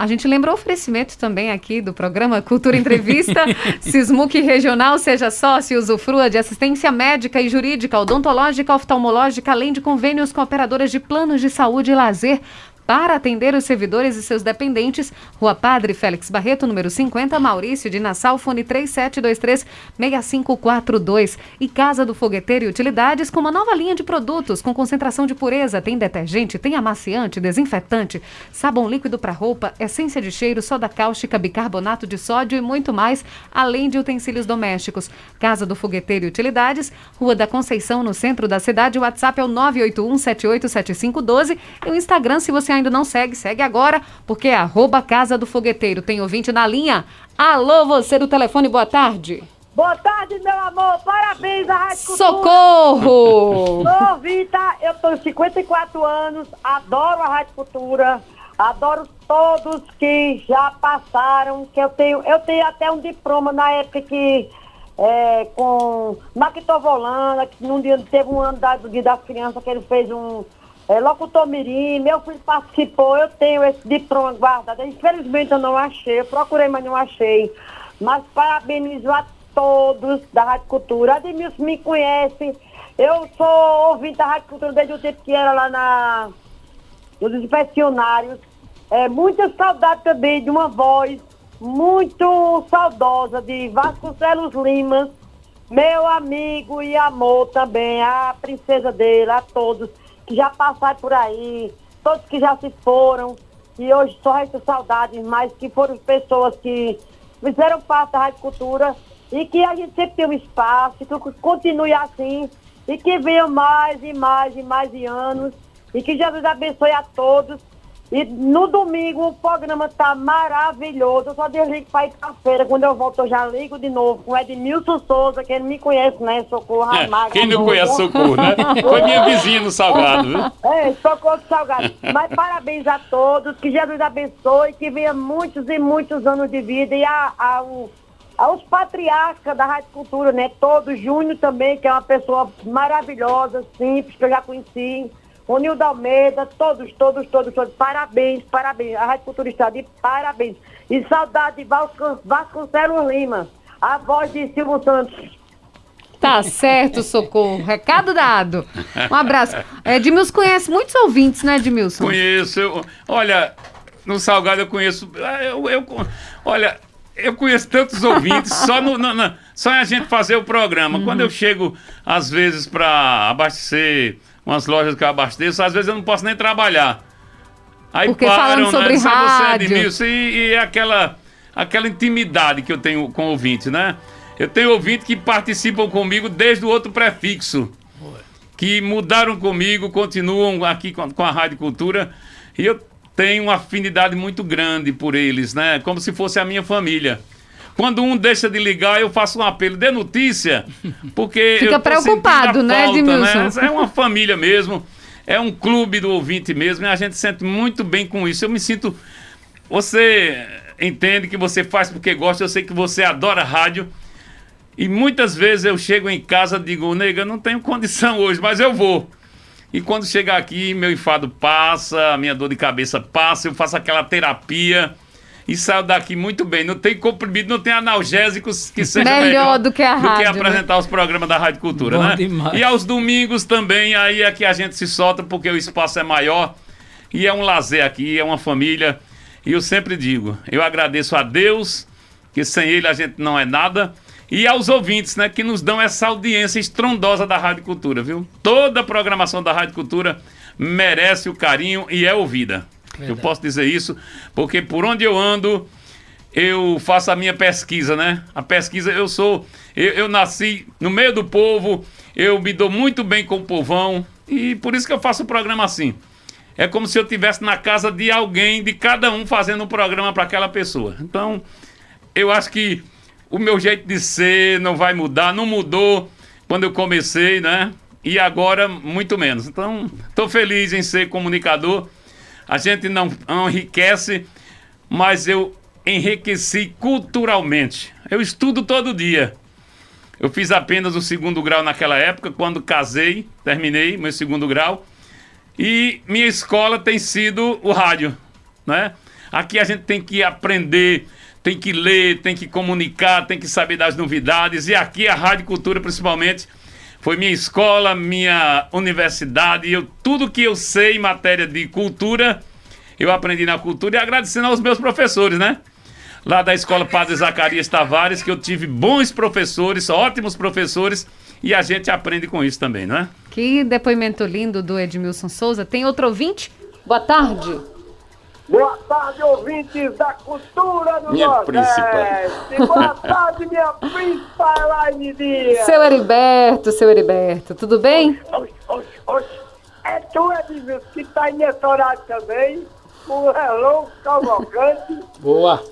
A gente lembra o oferecimento também aqui do programa Cultura Entrevista. Sismuc Regional, seja sócio, usufrua de assistência médica e jurídica, odontológica, oftalmológica, além de convênios com operadoras de planos de saúde e lazer para atender os servidores e seus dependentes. Rua Padre Félix Barreto, número 50, Maurício de Nassau, fone 3723-6542. E Casa do Fogueteiro e Utilidades com uma nova linha de produtos com concentração de pureza. Tem detergente, tem amaciante, desinfetante, sabão líquido para roupa, essência de cheiro, soda cáustica, bicarbonato de sódio e muito mais, além de utensílios domésticos. Casa do Fogueteiro e Utilidades, Rua da Conceição, no centro da cidade. O WhatsApp é o 981 787512 e o Instagram, se você ainda ainda não segue, segue agora, porque é arroba Casa do Fogueteiro. Tem ouvinte na linha. Alô, você do telefone, boa tarde. Boa tarde, meu amor. Parabéns à Rádio Cultura. Socorro! Sou Vita, eu tenho 54 anos, adoro a Rádio Cultura, adoro todos que já passaram, que eu tenho, eu tenho até um diploma na época que é, com Maquitovolana, que num dia teve um ano da, das crianças que ele fez um é, locutor Mirim, meu filho participou, eu tenho esse diploma guardado. Infelizmente eu não achei, eu procurei, mas não achei. Mas parabenizo a todos da Rádio Cultura. Ademilson me conhece, eu sou ouvinte da Rádio Cultura desde o tempo que era lá na, nos inspecionários. É, muita saudade também de uma voz muito saudosa de Vasconcelos Limas, meu amigo e amor também, a princesa dele, a todos que já passaram por aí, todos que já se foram, e hoje só resta saudades, mas que foram pessoas que fizeram parte da Rádio Cultura e que a gente sempre tem um espaço, que continue assim, e que venham mais e mais e mais e anos, e que Jesus abençoe a todos e no domingo o programa tá maravilhoso. Eu só desligo para ir pra feira. Quando eu volto, eu já ligo de novo com o Edmilson Souza, que ele me conhece, né? Socorro é, Quem não conhece Socorro, né? Foi minha vizinha no Salgado, viu? É, Socorro do Salgado. Mas parabéns a todos, que Jesus abençoe, que venha muitos e muitos anos de vida. E a, a, o, aos patriarcas da Rádio Cultura, né? Todos, Júnior também, que é uma pessoa maravilhosa, simples, que eu já conheci. O Nildo Almeida, todos, todos, todos, todos, parabéns, parabéns. A Rádio Cultura está de parabéns. E saudade de Vasconcelos Lima, a voz de Silvio Santos. Tá certo, Socorro. Recado dado. Um abraço. É, Edmilson conhece muitos ouvintes, né, Edmilson? Conheço. Eu, olha, no Salgado eu conheço. Eu, eu, olha, eu conheço tantos ouvintes, só, no, no, no, só a gente fazer o programa. Uhum. Quando eu chego, às vezes, para abastecer umas lojas que eu abasteço, às vezes eu não posso nem trabalhar. Aí Porque param, né? sobre né? rádio. Você, e, e é aquela, aquela intimidade que eu tenho com o ouvinte, né? Eu tenho ouvinte que participam comigo desde o outro prefixo. Que mudaram comigo, continuam aqui com, com a Rádio Cultura. E eu tenho uma afinidade muito grande por eles, né? Como se fosse a minha família. Quando um deixa de ligar, eu faço um apelo de notícia, porque. Fica preocupado, né, falta, Edmilson? Né? É uma família mesmo, é um clube do ouvinte mesmo, e a gente sente muito bem com isso. Eu me sinto. Você entende que você faz porque gosta, eu sei que você adora rádio. E muitas vezes eu chego em casa e digo, nega, não tenho condição hoje, mas eu vou. E quando chegar aqui, meu enfado passa, a minha dor de cabeça passa, eu faço aquela terapia e saiu daqui muito bem. Não tem comprimido, não tem analgésicos que seja melhor, melhor do que a rádio. Do que apresentar né? os programas da Rádio Cultura, Bom né? Demais. E aos domingos também, aí é que a gente se solta porque o espaço é maior. E é um lazer aqui, é uma família. E eu sempre digo, eu agradeço a Deus, que sem ele a gente não é nada. E aos ouvintes, né, que nos dão essa audiência estrondosa da Rádio Cultura, viu? Toda a programação da Rádio Cultura merece o carinho e é ouvida. Verdade. Eu posso dizer isso, porque por onde eu ando, eu faço a minha pesquisa, né? A pesquisa, eu sou. Eu, eu, nasci no meio do povo, eu me dou muito bem com o povão, e por isso que eu faço o programa assim. É como se eu estivesse na casa de alguém, de cada um fazendo um programa para aquela pessoa. Então, eu acho que o meu jeito de ser não vai mudar, não mudou quando eu comecei, né? E agora, muito menos. Então, estou feliz em ser comunicador a gente não, enriquece, mas eu enriqueci culturalmente. Eu estudo todo dia. Eu fiz apenas o segundo grau naquela época, quando casei, terminei meu segundo grau. E minha escola tem sido o rádio, né? Aqui a gente tem que aprender, tem que ler, tem que comunicar, tem que saber das novidades. E aqui a Rádio Cultura, principalmente, foi minha escola, minha universidade. Eu, tudo que eu sei em matéria de cultura, eu aprendi na cultura e agradecendo aos meus professores, né? Lá da Escola Padre Zacarias Tavares, que eu tive bons professores, ótimos professores, e a gente aprende com isso também, não é? Que depoimento lindo do Edmilson Souza. Tem outro ouvinte? Boa tarde. Boa tarde, ouvintes da cultura do minha Nordeste. Príncipa. Boa tarde, minha príncipa Elaine Dias. Seu Heriberto, seu Heriberto, tudo bem? Oxe, oxe, oxe. É tu, Edmilson, que tá aí nesse horário também. O Hello Cavalcante. Boa.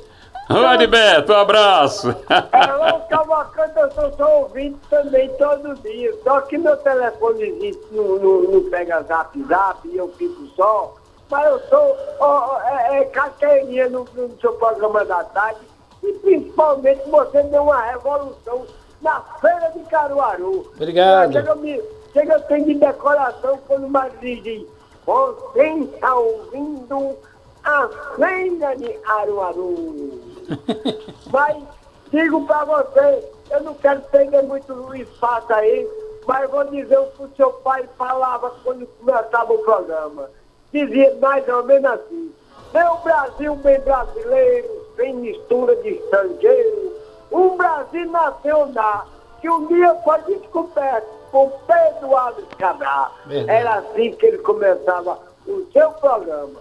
Oi, Heriberto, um abraço. Hello Cavalcante, eu sou seu ouvinte também todo dia. Só que meu telefone não, não, não pega zap zap e eu fico só mas eu sou oh, é, é, carteirinha no, no, seu programa da tarde e principalmente você deu uma revolução na Feira de Caruaru. Obrigado. Chega, me, chega tem de decoração quando mais diz, você está ouvindo a Feira de Caruaru. mas digo para você, eu não quero perder muito espaço aí, mas vou dizer o que o seu pai falava quando começava o programa dizia mais ou menos assim: meu Brasil bem brasileiro, sem mistura de estrangeiro, um Brasil nacional que um dia foi descoberto por Pedro Alves Cabral. Era assim que ele começava o seu programa.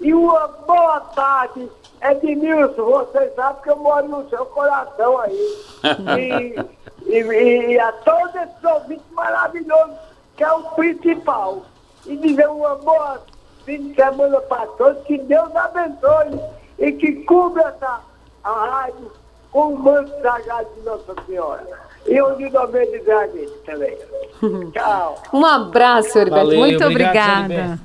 E uma boa tarde, Edmilson, você sabe que eu moro no seu coração aí. e, e, e a todos esses ouvintes maravilhosos, que é o principal. E dizer uma boa fim de semana para todos, que Deus abençoe e que cubra essa a rádio com o manto sagrado de Nossa Senhora. E o de nome de Granite também. Tchau. Um abraço, Heriberto. Valeu, Muito obrigado, obrigada. Heriberto.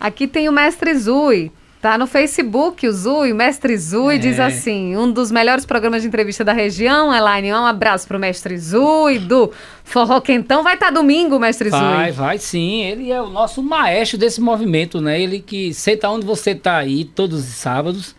Aqui tem o Mestre Zui. Tá no Facebook, o Zui, o Mestre Zui É. diz assim: um dos melhores programas de entrevista da região, Elaine. Um abraço pro Mestre Zui, do Forró Quentão. Vai estar domingo, Mestre Vai, Zui. vai sim. Ele é o nosso maestro desse movimento, né? Ele que senta onde você tá aí todos os sábados.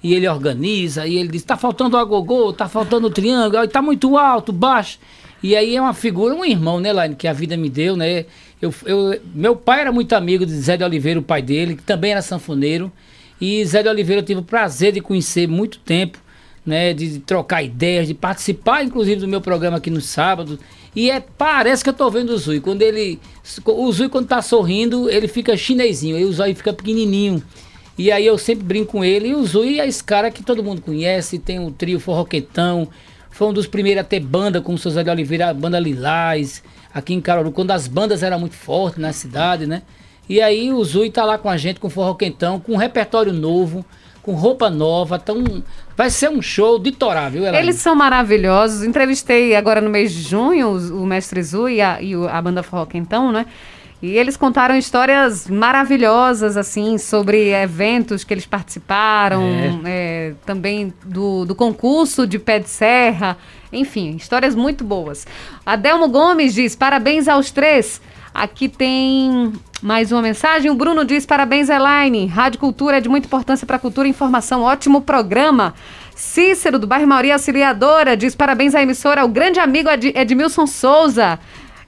E ele organiza, e ele diz: tá faltando o agogô, tá faltando o triângulo, tá muito alto, baixo. E aí é uma figura, um irmão, né, Laine, que a vida me deu, né? Eu, eu, meu pai era muito amigo de Zé de Oliveira, o pai dele, que também era sanfoneiro. E Zé de Oliveira eu tive o prazer de conhecer muito tempo, né? De trocar ideias, de participar, inclusive, do meu programa aqui no sábado. E é, parece que eu tô vendo o Zui. Quando ele. O Zui, quando tá sorrindo, ele fica chinesinho, aí o Zóio fica pequenininho. E aí eu sempre brinco com ele. E o Zui é esse cara que todo mundo conhece, tem o trio Forroquetão. Foi um dos primeiros a ter banda com o seu Zé de Oliveira, a banda Lilás, aqui em Caruaru, quando as bandas eram muito fortes na cidade, né? E aí o Zui tá lá com a gente, com o Forró Quentão, com um repertório novo, com roupa nova. Então vai ser um show de torá, viu, Elaine? Eles são maravilhosos. Entrevistei agora no mês de junho o Mestre Zui e a, e a banda Forró Quentão, né? E eles contaram histórias maravilhosas, assim, sobre eventos que eles participaram, é, também do, do concurso de pé de serra, enfim, histórias muito boas. Adelmo Gomes diz: parabéns aos três. Aqui tem mais uma mensagem. O Bruno diz: parabéns, Elaine. Rádio Cultura é de muita importância para a cultura e informação. Ótimo programa. Cícero, do bairro Mauri Auxiliadora, diz: parabéns à emissora, ao grande amigo Ed- Edmilson Souza.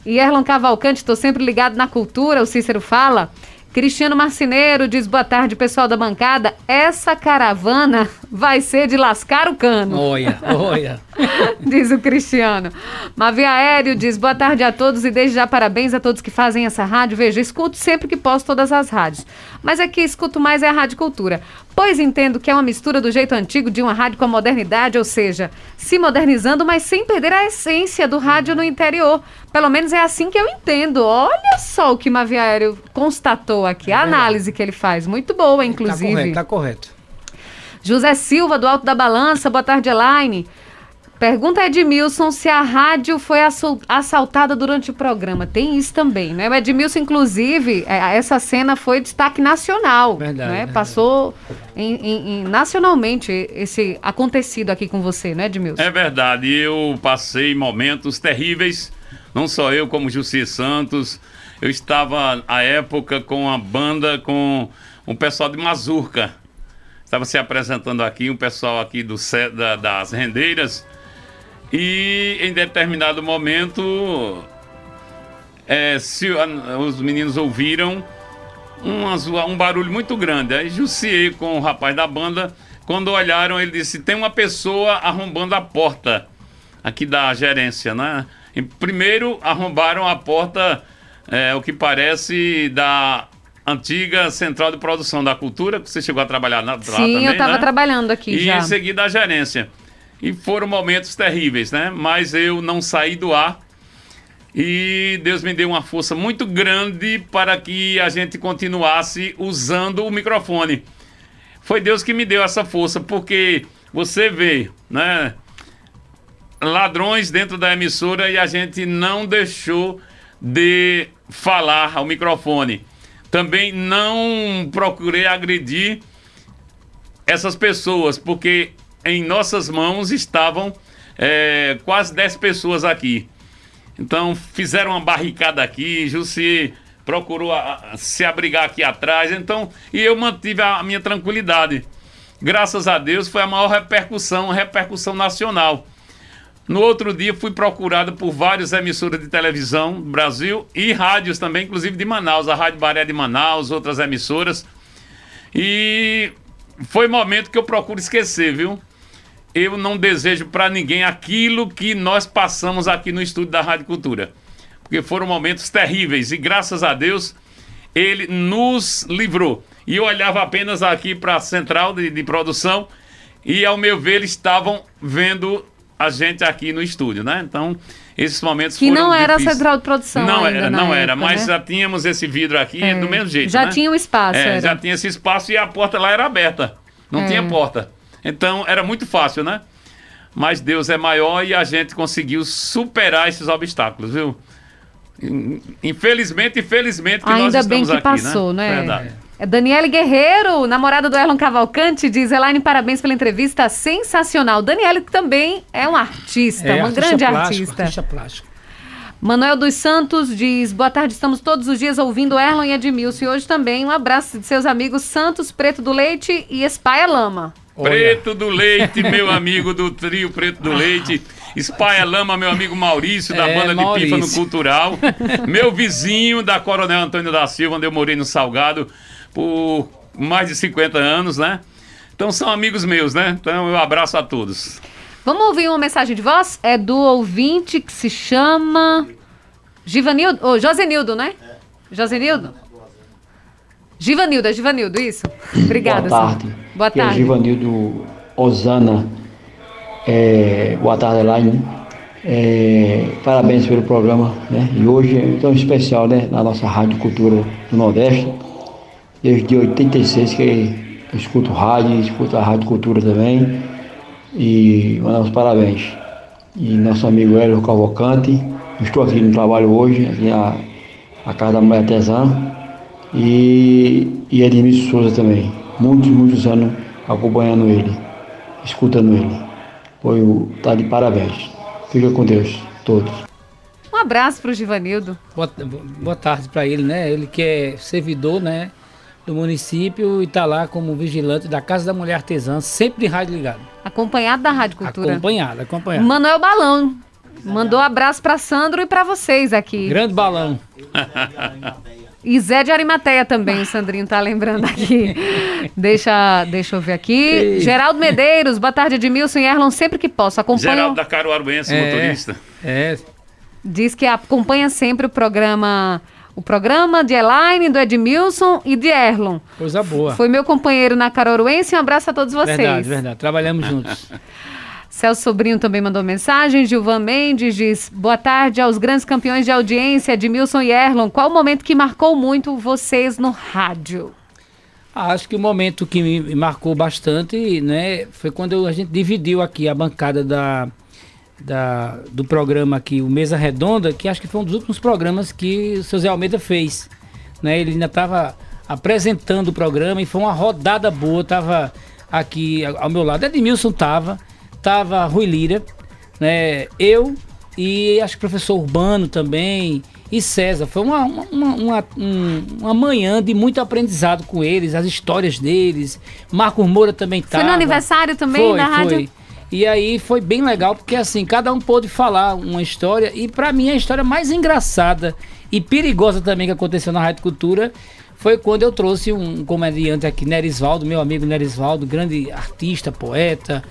E Erlon Cavalcante, estou sempre ligado na cultura, o Cícero fala. Cristiano Marceneiro diz: boa tarde, pessoal da bancada. Essa caravana vai ser de lascar o cano. Olha, olha. diz o Cristiano. Mavi Aéreo diz: boa tarde a todos e desde já parabéns a todos que fazem essa rádio. Veja, escuto sempre que posso todas as rádios. Mas é que escuto mais é a Rádio Cultura. Pois entendo que é uma mistura do jeito antigo de uma rádio com a modernidade, ou seja, se modernizando, mas sem perder a essência do rádio no interior. Pelo menos é assim que eu entendo. Olha só o que Mavi Aéreo constatou aqui. A análise que ele faz. Muito boa, Tá inclusive. correto, tá correto. José Silva, do Alto da Balança, boa tarde, Elaine. Pergunta a Edmilson se a rádio foi assaltada durante o programa. Tem isso também, né? O Edmilson, inclusive, é, essa cena foi destaque nacional. Verdade, né? verdade. Passou em- em- em- nacionalmente esse acontecido aqui com você, né, Edmilson? É verdade, eu passei momentos terríveis, não só eu, como Jussi Santos. Eu estava, à época, com a banda, com o pessoal de Mazurca. Estava se apresentando aqui, um pessoal aqui do, da, das rendeiras, e em determinado momento, é, se, os meninos ouviram um, um barulho muito grande. Aí jussiei com o rapaz da banda. Quando olharam, ele disse: tem uma pessoa arrombando a porta aqui da gerência, né? E primeiro arrombaram a porta, é, o que parece, da antiga central de produção da cultura, que você chegou a trabalhar na, Sim, também, eu estava né? trabalhando aqui e já. E em seguida a gerência. E foram momentos terríveis, né? Mas eu não saí do ar e Deus me deu uma força muito grande para que a gente continuasse usando o microfone. Foi Deus que me deu essa força, porque você vê, né? Ladrões dentro da emissora e a gente não deixou de falar ao microfone. Também não procurei agredir essas pessoas, porque em nossas mãos estavam é, quase 10 pessoas aqui. Então fizeram uma barricada aqui, Jussi procurou a, a, se abrigar aqui atrás, então, e eu mantive a, a minha tranquilidade. Graças a Deus foi a maior repercussão, repercussão nacional. No outro dia fui procurado por várias emissoras de televisão Brasil e rádios também, inclusive de Manaus, a Rádio Baré de Manaus, outras emissoras. E foi momento que eu procuro esquecer, viu? eu não desejo para ninguém aquilo que nós passamos aqui no estúdio da Rádio Cultura. Porque foram momentos terríveis e graças a Deus ele nos livrou. E eu olhava apenas aqui para a central de, de, produção e, ao meu ver, eles estavam vendo a gente aqui no estúdio, né? Então, esses momentos que não era difíceis. a central de produção não era não época, era né? mas já tínhamos esse vidro aqui é. do mesmo jeito já né? tinha o espaço é, já tinha esse espaço e a porta lá era aberta não é. tinha porta então era muito fácil né mas Deus é maior e a gente conseguiu superar esses obstáculos, viu? Infelizmente, infelizmente que Ainda nós estamos bem que aqui, passou, né? né? Verdade. É Daniele Guerreiro, namorada do Erlon Cavalcante, diz: Elaine, parabéns pela entrevista sensacional. Daniele também é um artista, é, uma artista grande plástico, artista. Artista plástico. Manuel dos Santos diz: Boa tarde, estamos todos os dias ouvindo Erlon e Edmilson. E hoje também um abraço de seus amigos Santos, Preto do Leite e Espaia Lama. Preto do Leite, meu amigo do trio Preto do Leite. Espaia Lama, meu amigo Maurício, da é, banda de Maurício. Pífano Cultural. meu vizinho da Coronel Antônio da Silva, onde eu morei no Salgado por mais de 50 anos, né? Então são amigos meus, né? Então eu abraço a todos. Vamos ouvir uma mensagem de voz? É do ouvinte que se chama. Givanildo? Oh, Josenildo, né? É. Josenildo? Givanildo, é Givanildo, isso? Obrigada. Boa tarde. Senhor. Boa tarde. É Givanildo Osana. É, boa tarde, Elaine. É, parabéns pelo programa, né? E hoje é tão especial, né? Na nossa Rádio Cultura do Nordeste. Desde 86 que eu escuto rádio, escuto a Rádio Cultura também. E mandamos parabéns. E nosso amigo Hélio Cavalcante. Estou aqui no trabalho hoje, aqui na, na Casa da Mulher Artesã e, e Edmilson Souza também. Muitos, muitos anos acompanhando ele, escutando ele. Foi o, tá de parabéns. Fica com Deus, todos. Um abraço para o Givanildo. Boa, boa tarde para ele, né? Ele que é servidor, né? Do município e está lá como vigilante da Casa da Mulher Artesã, sempre de rádio ligado. Acompanhado da Rádio Cultura. Acompanhado, acompanhado. Manuel Balão. Mandou um abraço para Sandro e para vocês aqui. Grande balão. E Zé de Arimateia também, o Sandrinho tá lembrando aqui. deixa, deixa eu ver aqui. Ei. Geraldo Medeiros, boa tarde, Edmilson e Erlon, sempre que posso. Acompanha... Geraldo da Caruaruense, é, motorista. É. Diz que acompanha sempre o programa o programa de Elaine, do Edmilson e de Erlon. Coisa boa. Foi meu companheiro na Caruaruense. Um abraço a todos vocês. Verdade, verdade. Trabalhamos juntos. Celso Sobrinho também mandou mensagem. Gilvan Mendes diz: Boa tarde aos grandes campeões de audiência, Edmilson e Erlon. Qual o momento que marcou muito vocês no rádio? Acho que o momento que me marcou bastante né, foi quando a gente dividiu aqui a bancada da, da, do programa aqui, o Mesa Redonda, que acho que foi um dos últimos programas que o seu Zé Almeida fez. Né? Ele ainda estava apresentando o programa e foi uma rodada boa. Estava aqui ao meu lado, Edmilson estava tava Rui Lira, né? Eu e acho que o professor Urbano também e César. Foi uma, uma, uma, uma, manhã de muito aprendizado com eles, as histórias deles. Marcos Moura também estava. Foi no aniversário também foi, da rádio? E aí foi bem legal, porque assim, cada um pôde falar uma história. E para mim, a história mais engraçada e perigosa também que aconteceu na Rádio Cultura foi quando eu trouxe um comediante aqui, Nerisvaldo, meu amigo Nerisvaldo, grande artista, poeta.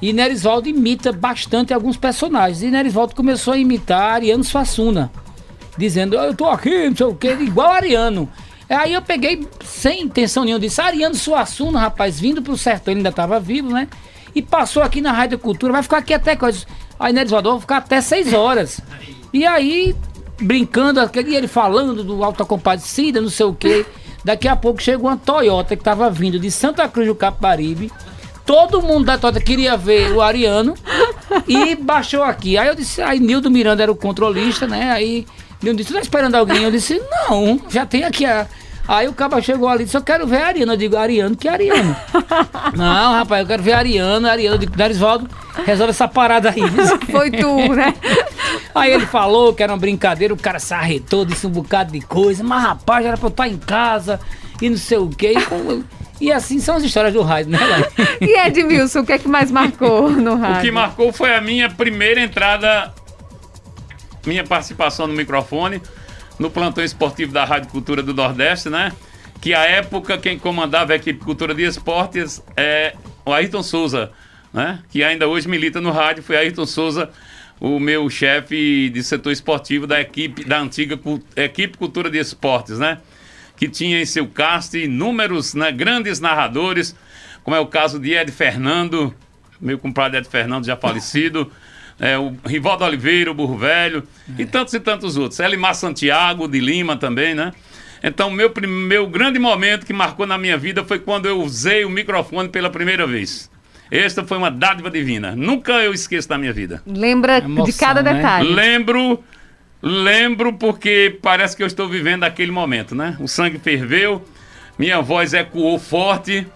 E Nerisvaldo imita bastante alguns personagens. E Nerisvaldo começou a imitar Ariano Suassuna, dizendo: Eu tô aqui, não sei o que, igual Ariano. Aí eu peguei, sem intenção nenhuma, disse: Ariano Suassuna, rapaz, vindo pro sertão, ele ainda tava vivo, né? E passou aqui na Rádio Cultura, vai ficar aqui até coisas. Aí Nerisvaldo, vai ficar até 6 horas. E aí, brincando, e ele falando do Alta Compadecida, não sei o que. Daqui a pouco chegou uma Toyota que tava vindo de Santa Cruz do Capibaribe Todo mundo da Tota queria ver o Ariano e baixou aqui. Aí eu disse, aí Nildo Miranda era o controlista, né? Aí Nildo disse, tá esperando alguém? Eu disse, não, já tem aqui a. Aí o cabo chegou ali e disse, eu quero ver a Ariano. Eu digo, Ariano, que Ariano? não, rapaz, eu quero ver a Ariano, Ariano. Eu digo, Darisvaldo, resolve essa parada aí. Foi tu, né? Aí ele falou que era uma brincadeira, o cara se arretou, disse um bocado de coisa, mas rapaz, era pra eu estar em casa e não sei o quê. E, e assim são as histórias do rádio, né, Lai? e Edmilson, o que é que mais marcou no rádio? O que marcou foi a minha primeira entrada, minha participação no microfone, no plantão esportivo da Rádio Cultura do Nordeste, né? Que a época quem comandava a equipe Cultura de Esportes é o Ayrton Souza, né? Que ainda hoje milita no rádio, foi Ayrton Souza o meu chefe de setor esportivo da equipe da antiga equipe Cultura de Esportes, né? que tinha em seu cast inúmeros né, grandes narradores, como é o caso de Ed Fernando, meu compadre Ed Fernando já falecido, é, o Rivaldo Oliveira, o Burro Velho, é. e tantos e tantos outros. Elimar Santiago, de Lima também, né? Então, meu, meu grande momento que marcou na minha vida foi quando eu usei o microfone pela primeira vez. Esta foi uma dádiva divina. Nunca eu esqueço da minha vida. Lembra Emoção, de cada né? detalhe. Lembro Lembro porque parece que eu estou vivendo aquele momento, né? O sangue ferveu, minha voz ecoou forte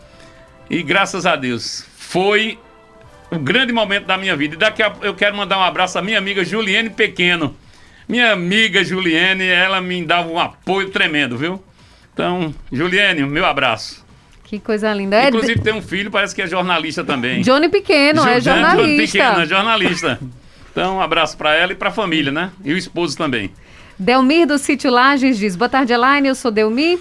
e graças a Deus foi o grande momento da minha vida. E daqui a eu quero mandar um abraço à minha amiga Juliane Pequeno. Minha amiga Juliane, ela me dava um apoio tremendo, viu? Então, Juliane, meu abraço. Que coisa linda. É Inclusive tem um filho, parece que é jornalista também. Johnny Pequeno, é jornalista. Johnny Pequeno, é jornalista. Então, um abraço para ela e para a família, né? E o esposo também. Delmir do Sítio Lages diz: Boa tarde, Elaine. Eu sou Delmir.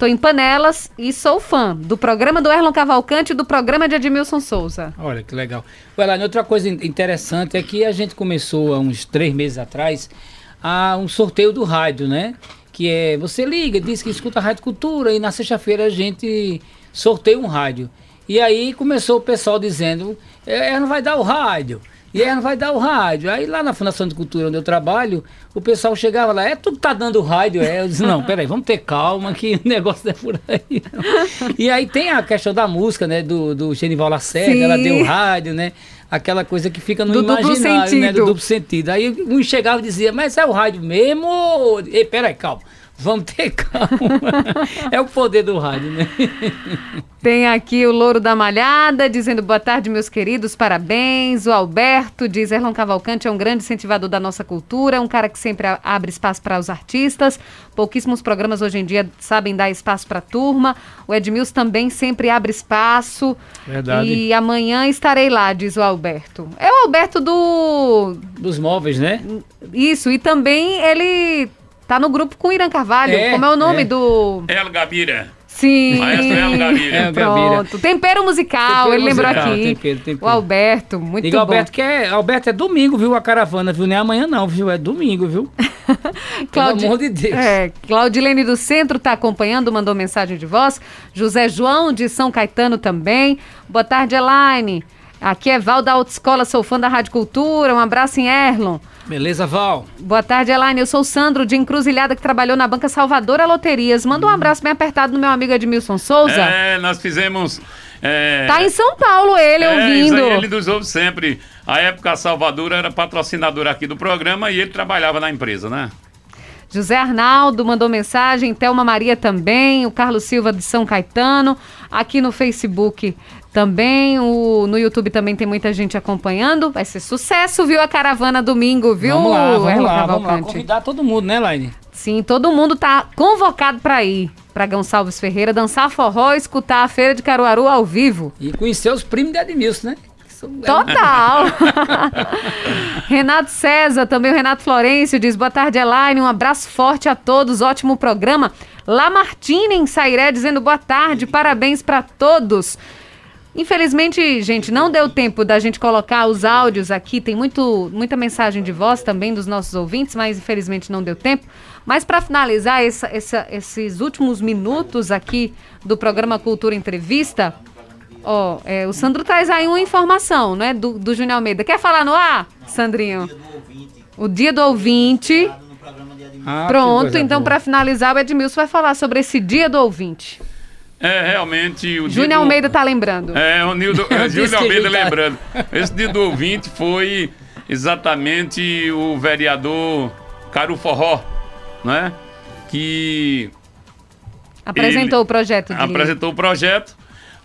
Estou em Panelas e sou fã do programa do Erlon Cavalcante e do programa de Edmilson Souza. Olha que legal. Elaine, outra coisa interessante é que a gente começou há uns três meses atrás a um sorteio do rádio, né? Que é, você liga, diz que escuta a Rádio Cultura e na sexta-feira a gente sorteia um rádio. E aí começou o pessoal dizendo, é, não vai dar o rádio. E não vai dar o rádio. Aí lá na Fundação de Cultura onde eu trabalho, o pessoal chegava lá, é tu que tá dando rádio, é? Eu disse, não, peraí, vamos ter calma que o negócio não é por aí. Não. E aí tem a questão da música, né? Do, do Genival Lacerda, ela deu rádio, né? Aquela coisa que fica no do imaginário, né? Do duplo sentido. Aí um chegava e dizia, mas é o rádio mesmo? Ei, peraí, calma. Vamos ter calma. é o poder do rádio, né? Tem aqui o Louro da Malhada dizendo boa tarde, meus queridos, parabéns. O Alberto diz: Erlon Cavalcante é um grande incentivador da nossa cultura, um cara que sempre abre espaço para os artistas. Pouquíssimos programas hoje em dia sabem dar espaço para a turma. O Edmilson também sempre abre espaço. Verdade. E amanhã estarei lá, diz o Alberto. É o Alberto do. Dos móveis, né? Isso, e também ele Tá no grupo com o Irã Carvalho. É, Como é o nome é. do. El Gabira. Sim. Maestro El Gabira. É, Pronto. Tempero musical, tempero ele lembrou aqui. Tempero, tempero. O Alberto, muito Diga, bom. Alberto que é, Alberto é domingo, viu? A caravana, viu? Nem amanhã não, viu? É domingo, viu? Claudi... Pelo amor de Deus. É, Claudilene do Centro está acompanhando, mandou mensagem de voz. José João de São Caetano também. Boa tarde, Elaine. Aqui é Val da Autoescola, sou fã da Rádio Cultura. Um abraço em Erlon. Beleza, Val? Boa tarde, Elaine. Eu sou o Sandro, de Encruzilhada, que trabalhou na Banca Salvadora Loterias. Manda um abraço bem apertado no meu amigo Edmilson Souza. É, nós fizemos. É... Tá em São Paulo ele é, ouvindo. Isso aí, ele nos ouve sempre. A época a Salvador era patrocinadora aqui do programa e ele trabalhava na empresa, né? José Arnaldo mandou mensagem, Thelma Maria também, o Carlos Silva de São Caetano, aqui no Facebook também. O, no YouTube também tem muita gente acompanhando. Vai ser sucesso, viu? A caravana domingo, viu? Vamos lá, vamos lá, vamos lá. Convidar todo mundo, né, Laine? Sim, todo mundo tá convocado para ir para Gonçalves Ferreira, dançar forró escutar a Feira de Caruaru ao vivo. E conhecer os primos de Edmilson, né? Total! Renato César, também o Renato Florencio diz: boa tarde, Elaine. Um abraço forte a todos, ótimo programa. Lamartine em Sairé dizendo boa tarde, parabéns para todos. Infelizmente, gente, não deu tempo da gente colocar os áudios aqui. Tem muito, muita mensagem de voz também dos nossos ouvintes, mas infelizmente não deu tempo. Mas para finalizar essa, essa, esses últimos minutos aqui do programa Cultura Entrevista, ó, é, o Sandro traz aí uma informação, né, do, do Júnior Almeida. Quer falar no ar, Sandrinho? O dia do ouvinte. Ah, Pronto, então para finalizar, o Edmilson vai falar sobre esse dia do ouvinte. É, realmente. O Júnior do... Almeida tá lembrando. É, o Nildo, é, Júnior Almeida tá... lembrando. Esse dia do ouvinte foi exatamente o vereador Caro Forró, né? Que. Apresentou o projeto. Apresentou o projeto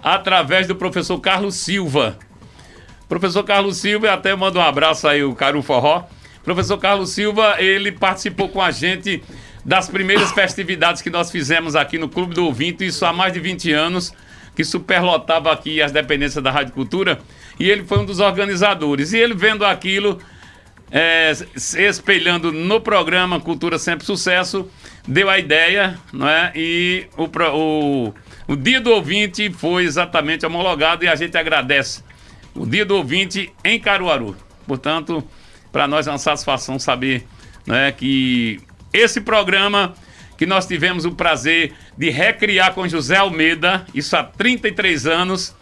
através do professor Carlos Silva. Professor Carlos Silva, até manda um abraço aí, o Caro Forró. Professor Carlos Silva, ele participou com a gente das primeiras festividades que nós fizemos aqui no Clube do Ouvinte, isso há mais de 20 anos, que superlotava aqui as dependências da Rádio Cultura, e ele foi um dos organizadores. E ele vendo aquilo, é, se espelhando no programa Cultura Sempre Sucesso, deu a ideia, não é? E o, o, o dia do ouvinte foi exatamente homologado e a gente agradece. O dia do ouvinte em Caruaru. Portanto, para nós é uma satisfação saber né, que esse programa que nós tivemos o prazer de recriar com José Almeida, isso há 33 anos,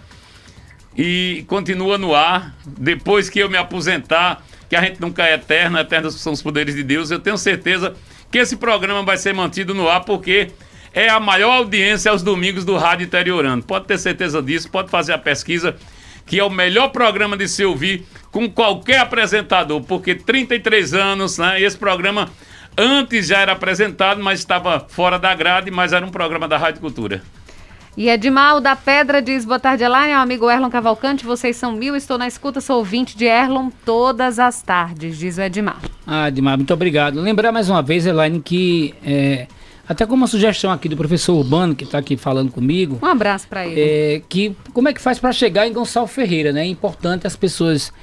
e continua no ar. Depois que eu me aposentar, que a gente nunca é eterno, eternos são os poderes de Deus, eu tenho certeza que esse programa vai ser mantido no ar, porque é a maior audiência aos domingos do Rádio Interiorano. Pode ter certeza disso, pode fazer a pesquisa, que é o melhor programa de se ouvir com qualquer apresentador, porque 33 anos, né? esse programa Antes já era apresentado, mas estava fora da grade, mas era um programa da Rádio Cultura. E Edmal da Pedra diz: Boa tarde, Elaine, amigo Erlon Cavalcante. Vocês são mil, estou na escuta, sou ouvinte de Erlon todas as tardes, diz o Edmar. Ah, Edmar, muito obrigado. Lembrar mais uma vez, Elaine, que. É, até como uma sugestão aqui do professor Urbano, que está aqui falando comigo. Um abraço para ele. É, que como é que faz para chegar em Gonçalo Ferreira, né? É importante as pessoas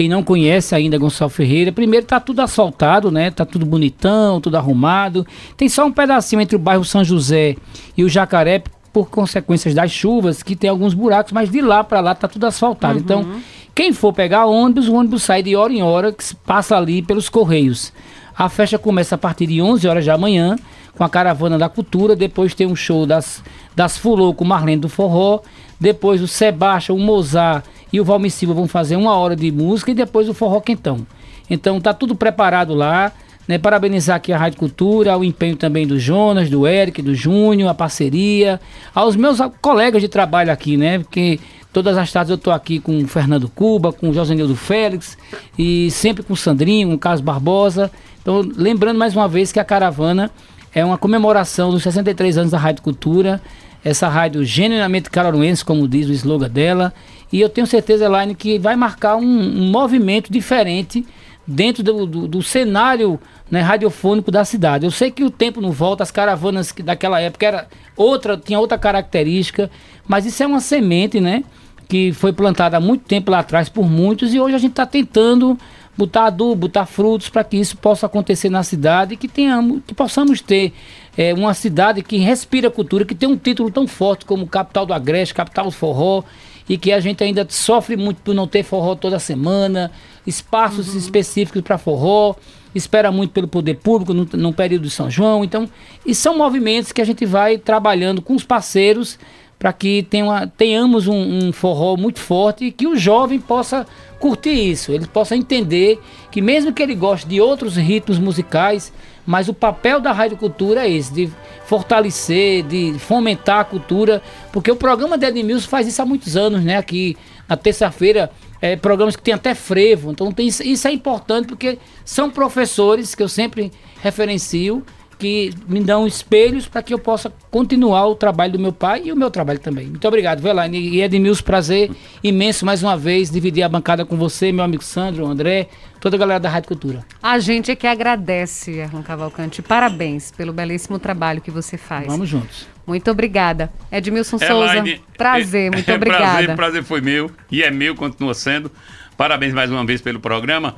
quem não conhece ainda Gonçalo Ferreira, primeiro tá tudo asfaltado, né? Tá tudo bonitão, tudo arrumado. Tem só um pedacinho entre o bairro São José e o Jacaré por consequências das chuvas, que tem alguns buracos, mas de lá para lá tá tudo asfaltado. Uhum. Então, quem for pegar ônibus, o ônibus sai de hora em hora, que passa ali pelos Correios. A festa começa a partir de 11 horas da manhã, com a Caravana da Cultura, depois tem um show das, das Fulô com Marlene do Forró, depois o Sebastião, o Mozart e o Valmir Silva vão fazer uma hora de música e depois o Forró Quentão. Então tá tudo preparado lá. Né, parabenizar aqui a Rádio Cultura, o empenho também do Jonas, do Eric, do Júnior, a parceria, aos meus colegas de trabalho aqui, né? Porque todas as tardes eu estou aqui com o Fernando Cuba, com o Josenildo Félix e sempre com o Sandrinho, com o Carlos Barbosa. Então, lembrando mais uma vez que a caravana é uma comemoração dos 63 anos da Rádio Cultura, essa rádio genuinamente caruaruense, como diz o slogan dela, e eu tenho certeza, Elaine, que vai marcar um, um movimento diferente dentro do, do, do cenário né, radiofônico da cidade. Eu sei que o tempo não volta, as caravanas que daquela época era outra, tinha outra característica, mas isso é uma semente, né? Que foi plantada há muito tempo lá atrás por muitos e hoje a gente está tentando botar adubo, botar frutos para que isso possa acontecer na cidade e que tenhamos, que possamos ter é, uma cidade que respira cultura, que tem um título tão forte como capital do Agreste, capital do forró, e que a gente ainda sofre muito por não ter forró toda semana, espaços uhum. específicos para forró, espera muito pelo poder público no, no, período de São João. Então, e são movimentos que a gente vai trabalhando com os parceiros para que tenha, tenhamos um, um, forró muito forte e que o jovem possa curtir isso, ele possa entender que mesmo que ele goste de outros ritmos musicais, mas o papel da Rádio Cultura é esse, de fortalecer, de fomentar a cultura, porque o programa de Edmilson faz isso há muitos anos, né? Aqui na terça-feira, é, programas que tem até frevo. Então tem, isso é importante porque são professores que eu sempre referencio que me dão espelhos para que eu possa continuar o trabalho do meu pai e o meu trabalho também. Muito obrigado, Velaine. E Edmilson, prazer imenso mais uma vez dividir a bancada com você, meu amigo Sandro, André, toda a galera da Rádio Cultura. A gente é que agradece, Erlon Cavalcante. Parabéns pelo belíssimo trabalho que você faz. Vamos juntos. Muito obrigada. Edmilson Elaine, Souza, prazer, é, muito é, obrigada. Prazer, prazer foi meu e é meu, continua sendo. Parabéns mais uma vez pelo programa.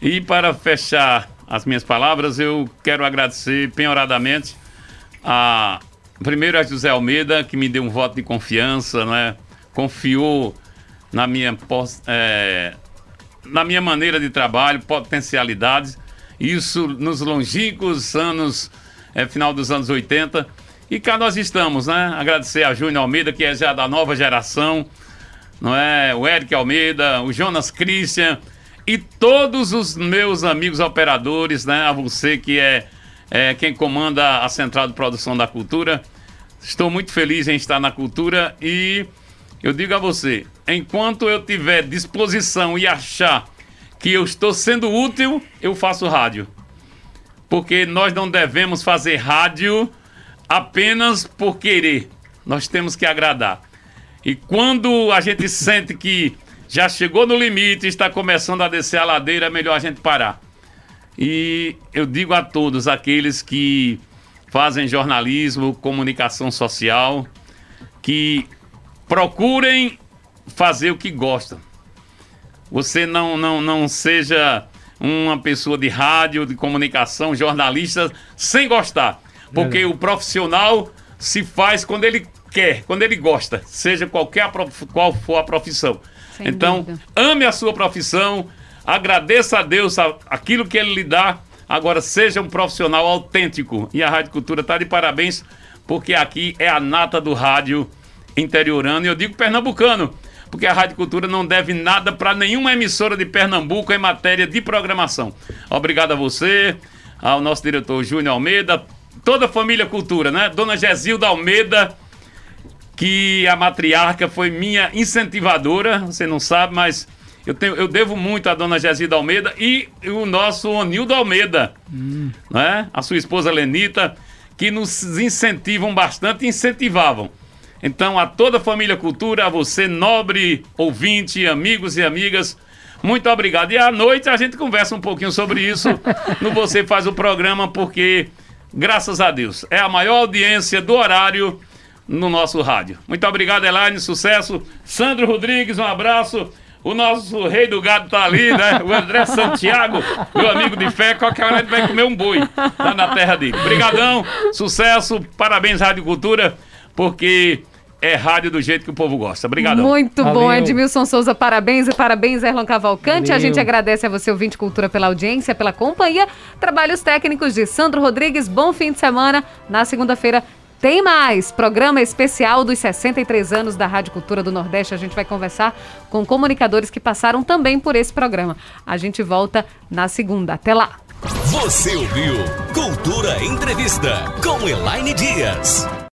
E para fechar as minhas palavras, eu quero agradecer penhoradamente a primeiro a José Almeida, que me deu um voto de confiança, né? confiou na minha, é, na minha maneira de trabalho, potencialidades. Isso nos longínquos anos, é, final dos anos 80. E cá nós estamos, né? Agradecer a Júnior Almeida, que é já da nova geração, não é? O Eric Almeida, o Jonas Christian, e todos os meus amigos operadores, né? A você que é, é quem comanda a Central de Produção da Cultura. Estou muito feliz em estar na cultura e eu digo a você, enquanto eu tiver disposição e achar que eu estou sendo útil, eu faço rádio. Porque nós não devemos fazer rádio apenas por querer. Nós temos que agradar. E quando a gente sente que já chegou no limite, está começando a descer a ladeira, é melhor a gente parar. E eu digo a todos aqueles que fazem jornalismo, comunicação social, que procurem fazer o que gostam. Você não, não, não seja uma pessoa de rádio, de comunicação, jornalista, sem gostar. Porque é. o profissional se faz quando ele quer, quando ele gosta, seja qualquer qual for a profissão. Sem então, dúvida. ame a sua profissão, agradeça a Deus aquilo que Ele lhe dá. Agora, seja um profissional autêntico. E a Rádio Cultura está de parabéns, porque aqui é a nata do rádio interiorano. E eu digo pernambucano, porque a Rádio Cultura não deve nada para nenhuma emissora de Pernambuco em matéria de programação. Obrigado a você, ao nosso diretor Júnior Almeida, toda a família Cultura, né? Dona Gesilda Almeida que a matriarca foi minha incentivadora, você não sabe, mas eu, tenho, eu devo muito à dona Gesida Almeida e o nosso Onildo Almeida, hum. né? a sua esposa Lenita, que nos incentivam bastante e incentivavam. Então, a toda a família Cultura, a você, nobre ouvinte, amigos e amigas, muito obrigado. E à noite a gente conversa um pouquinho sobre isso no Você Faz o Programa, porque, graças a Deus, é a maior audiência do horário no nosso rádio. Muito obrigado, Elaine, sucesso. Sandro Rodrigues, um abraço. O nosso rei do gado tá ali, né? O André Santiago, meu amigo de fé, qualquer hora ele vai comer um boi lá na terra dele. Obrigadão, sucesso, parabéns Rádio Cultura, porque é rádio do jeito que o povo gosta. Obrigado. Muito Valeu. bom, Edmilson Souza, parabéns e parabéns, Erlon Cavalcante. Valeu. A gente agradece a você, ouvinte Cultura, pela audiência, pela companhia. Trabalhos técnicos de Sandro Rodrigues, bom fim de semana. Na segunda-feira tem mais! Programa especial dos 63 anos da Rádio Cultura do Nordeste. A gente vai conversar com comunicadores que passaram também por esse programa. A gente volta na segunda. Até lá! Você ouviu Cultura Entrevista com Elaine Dias.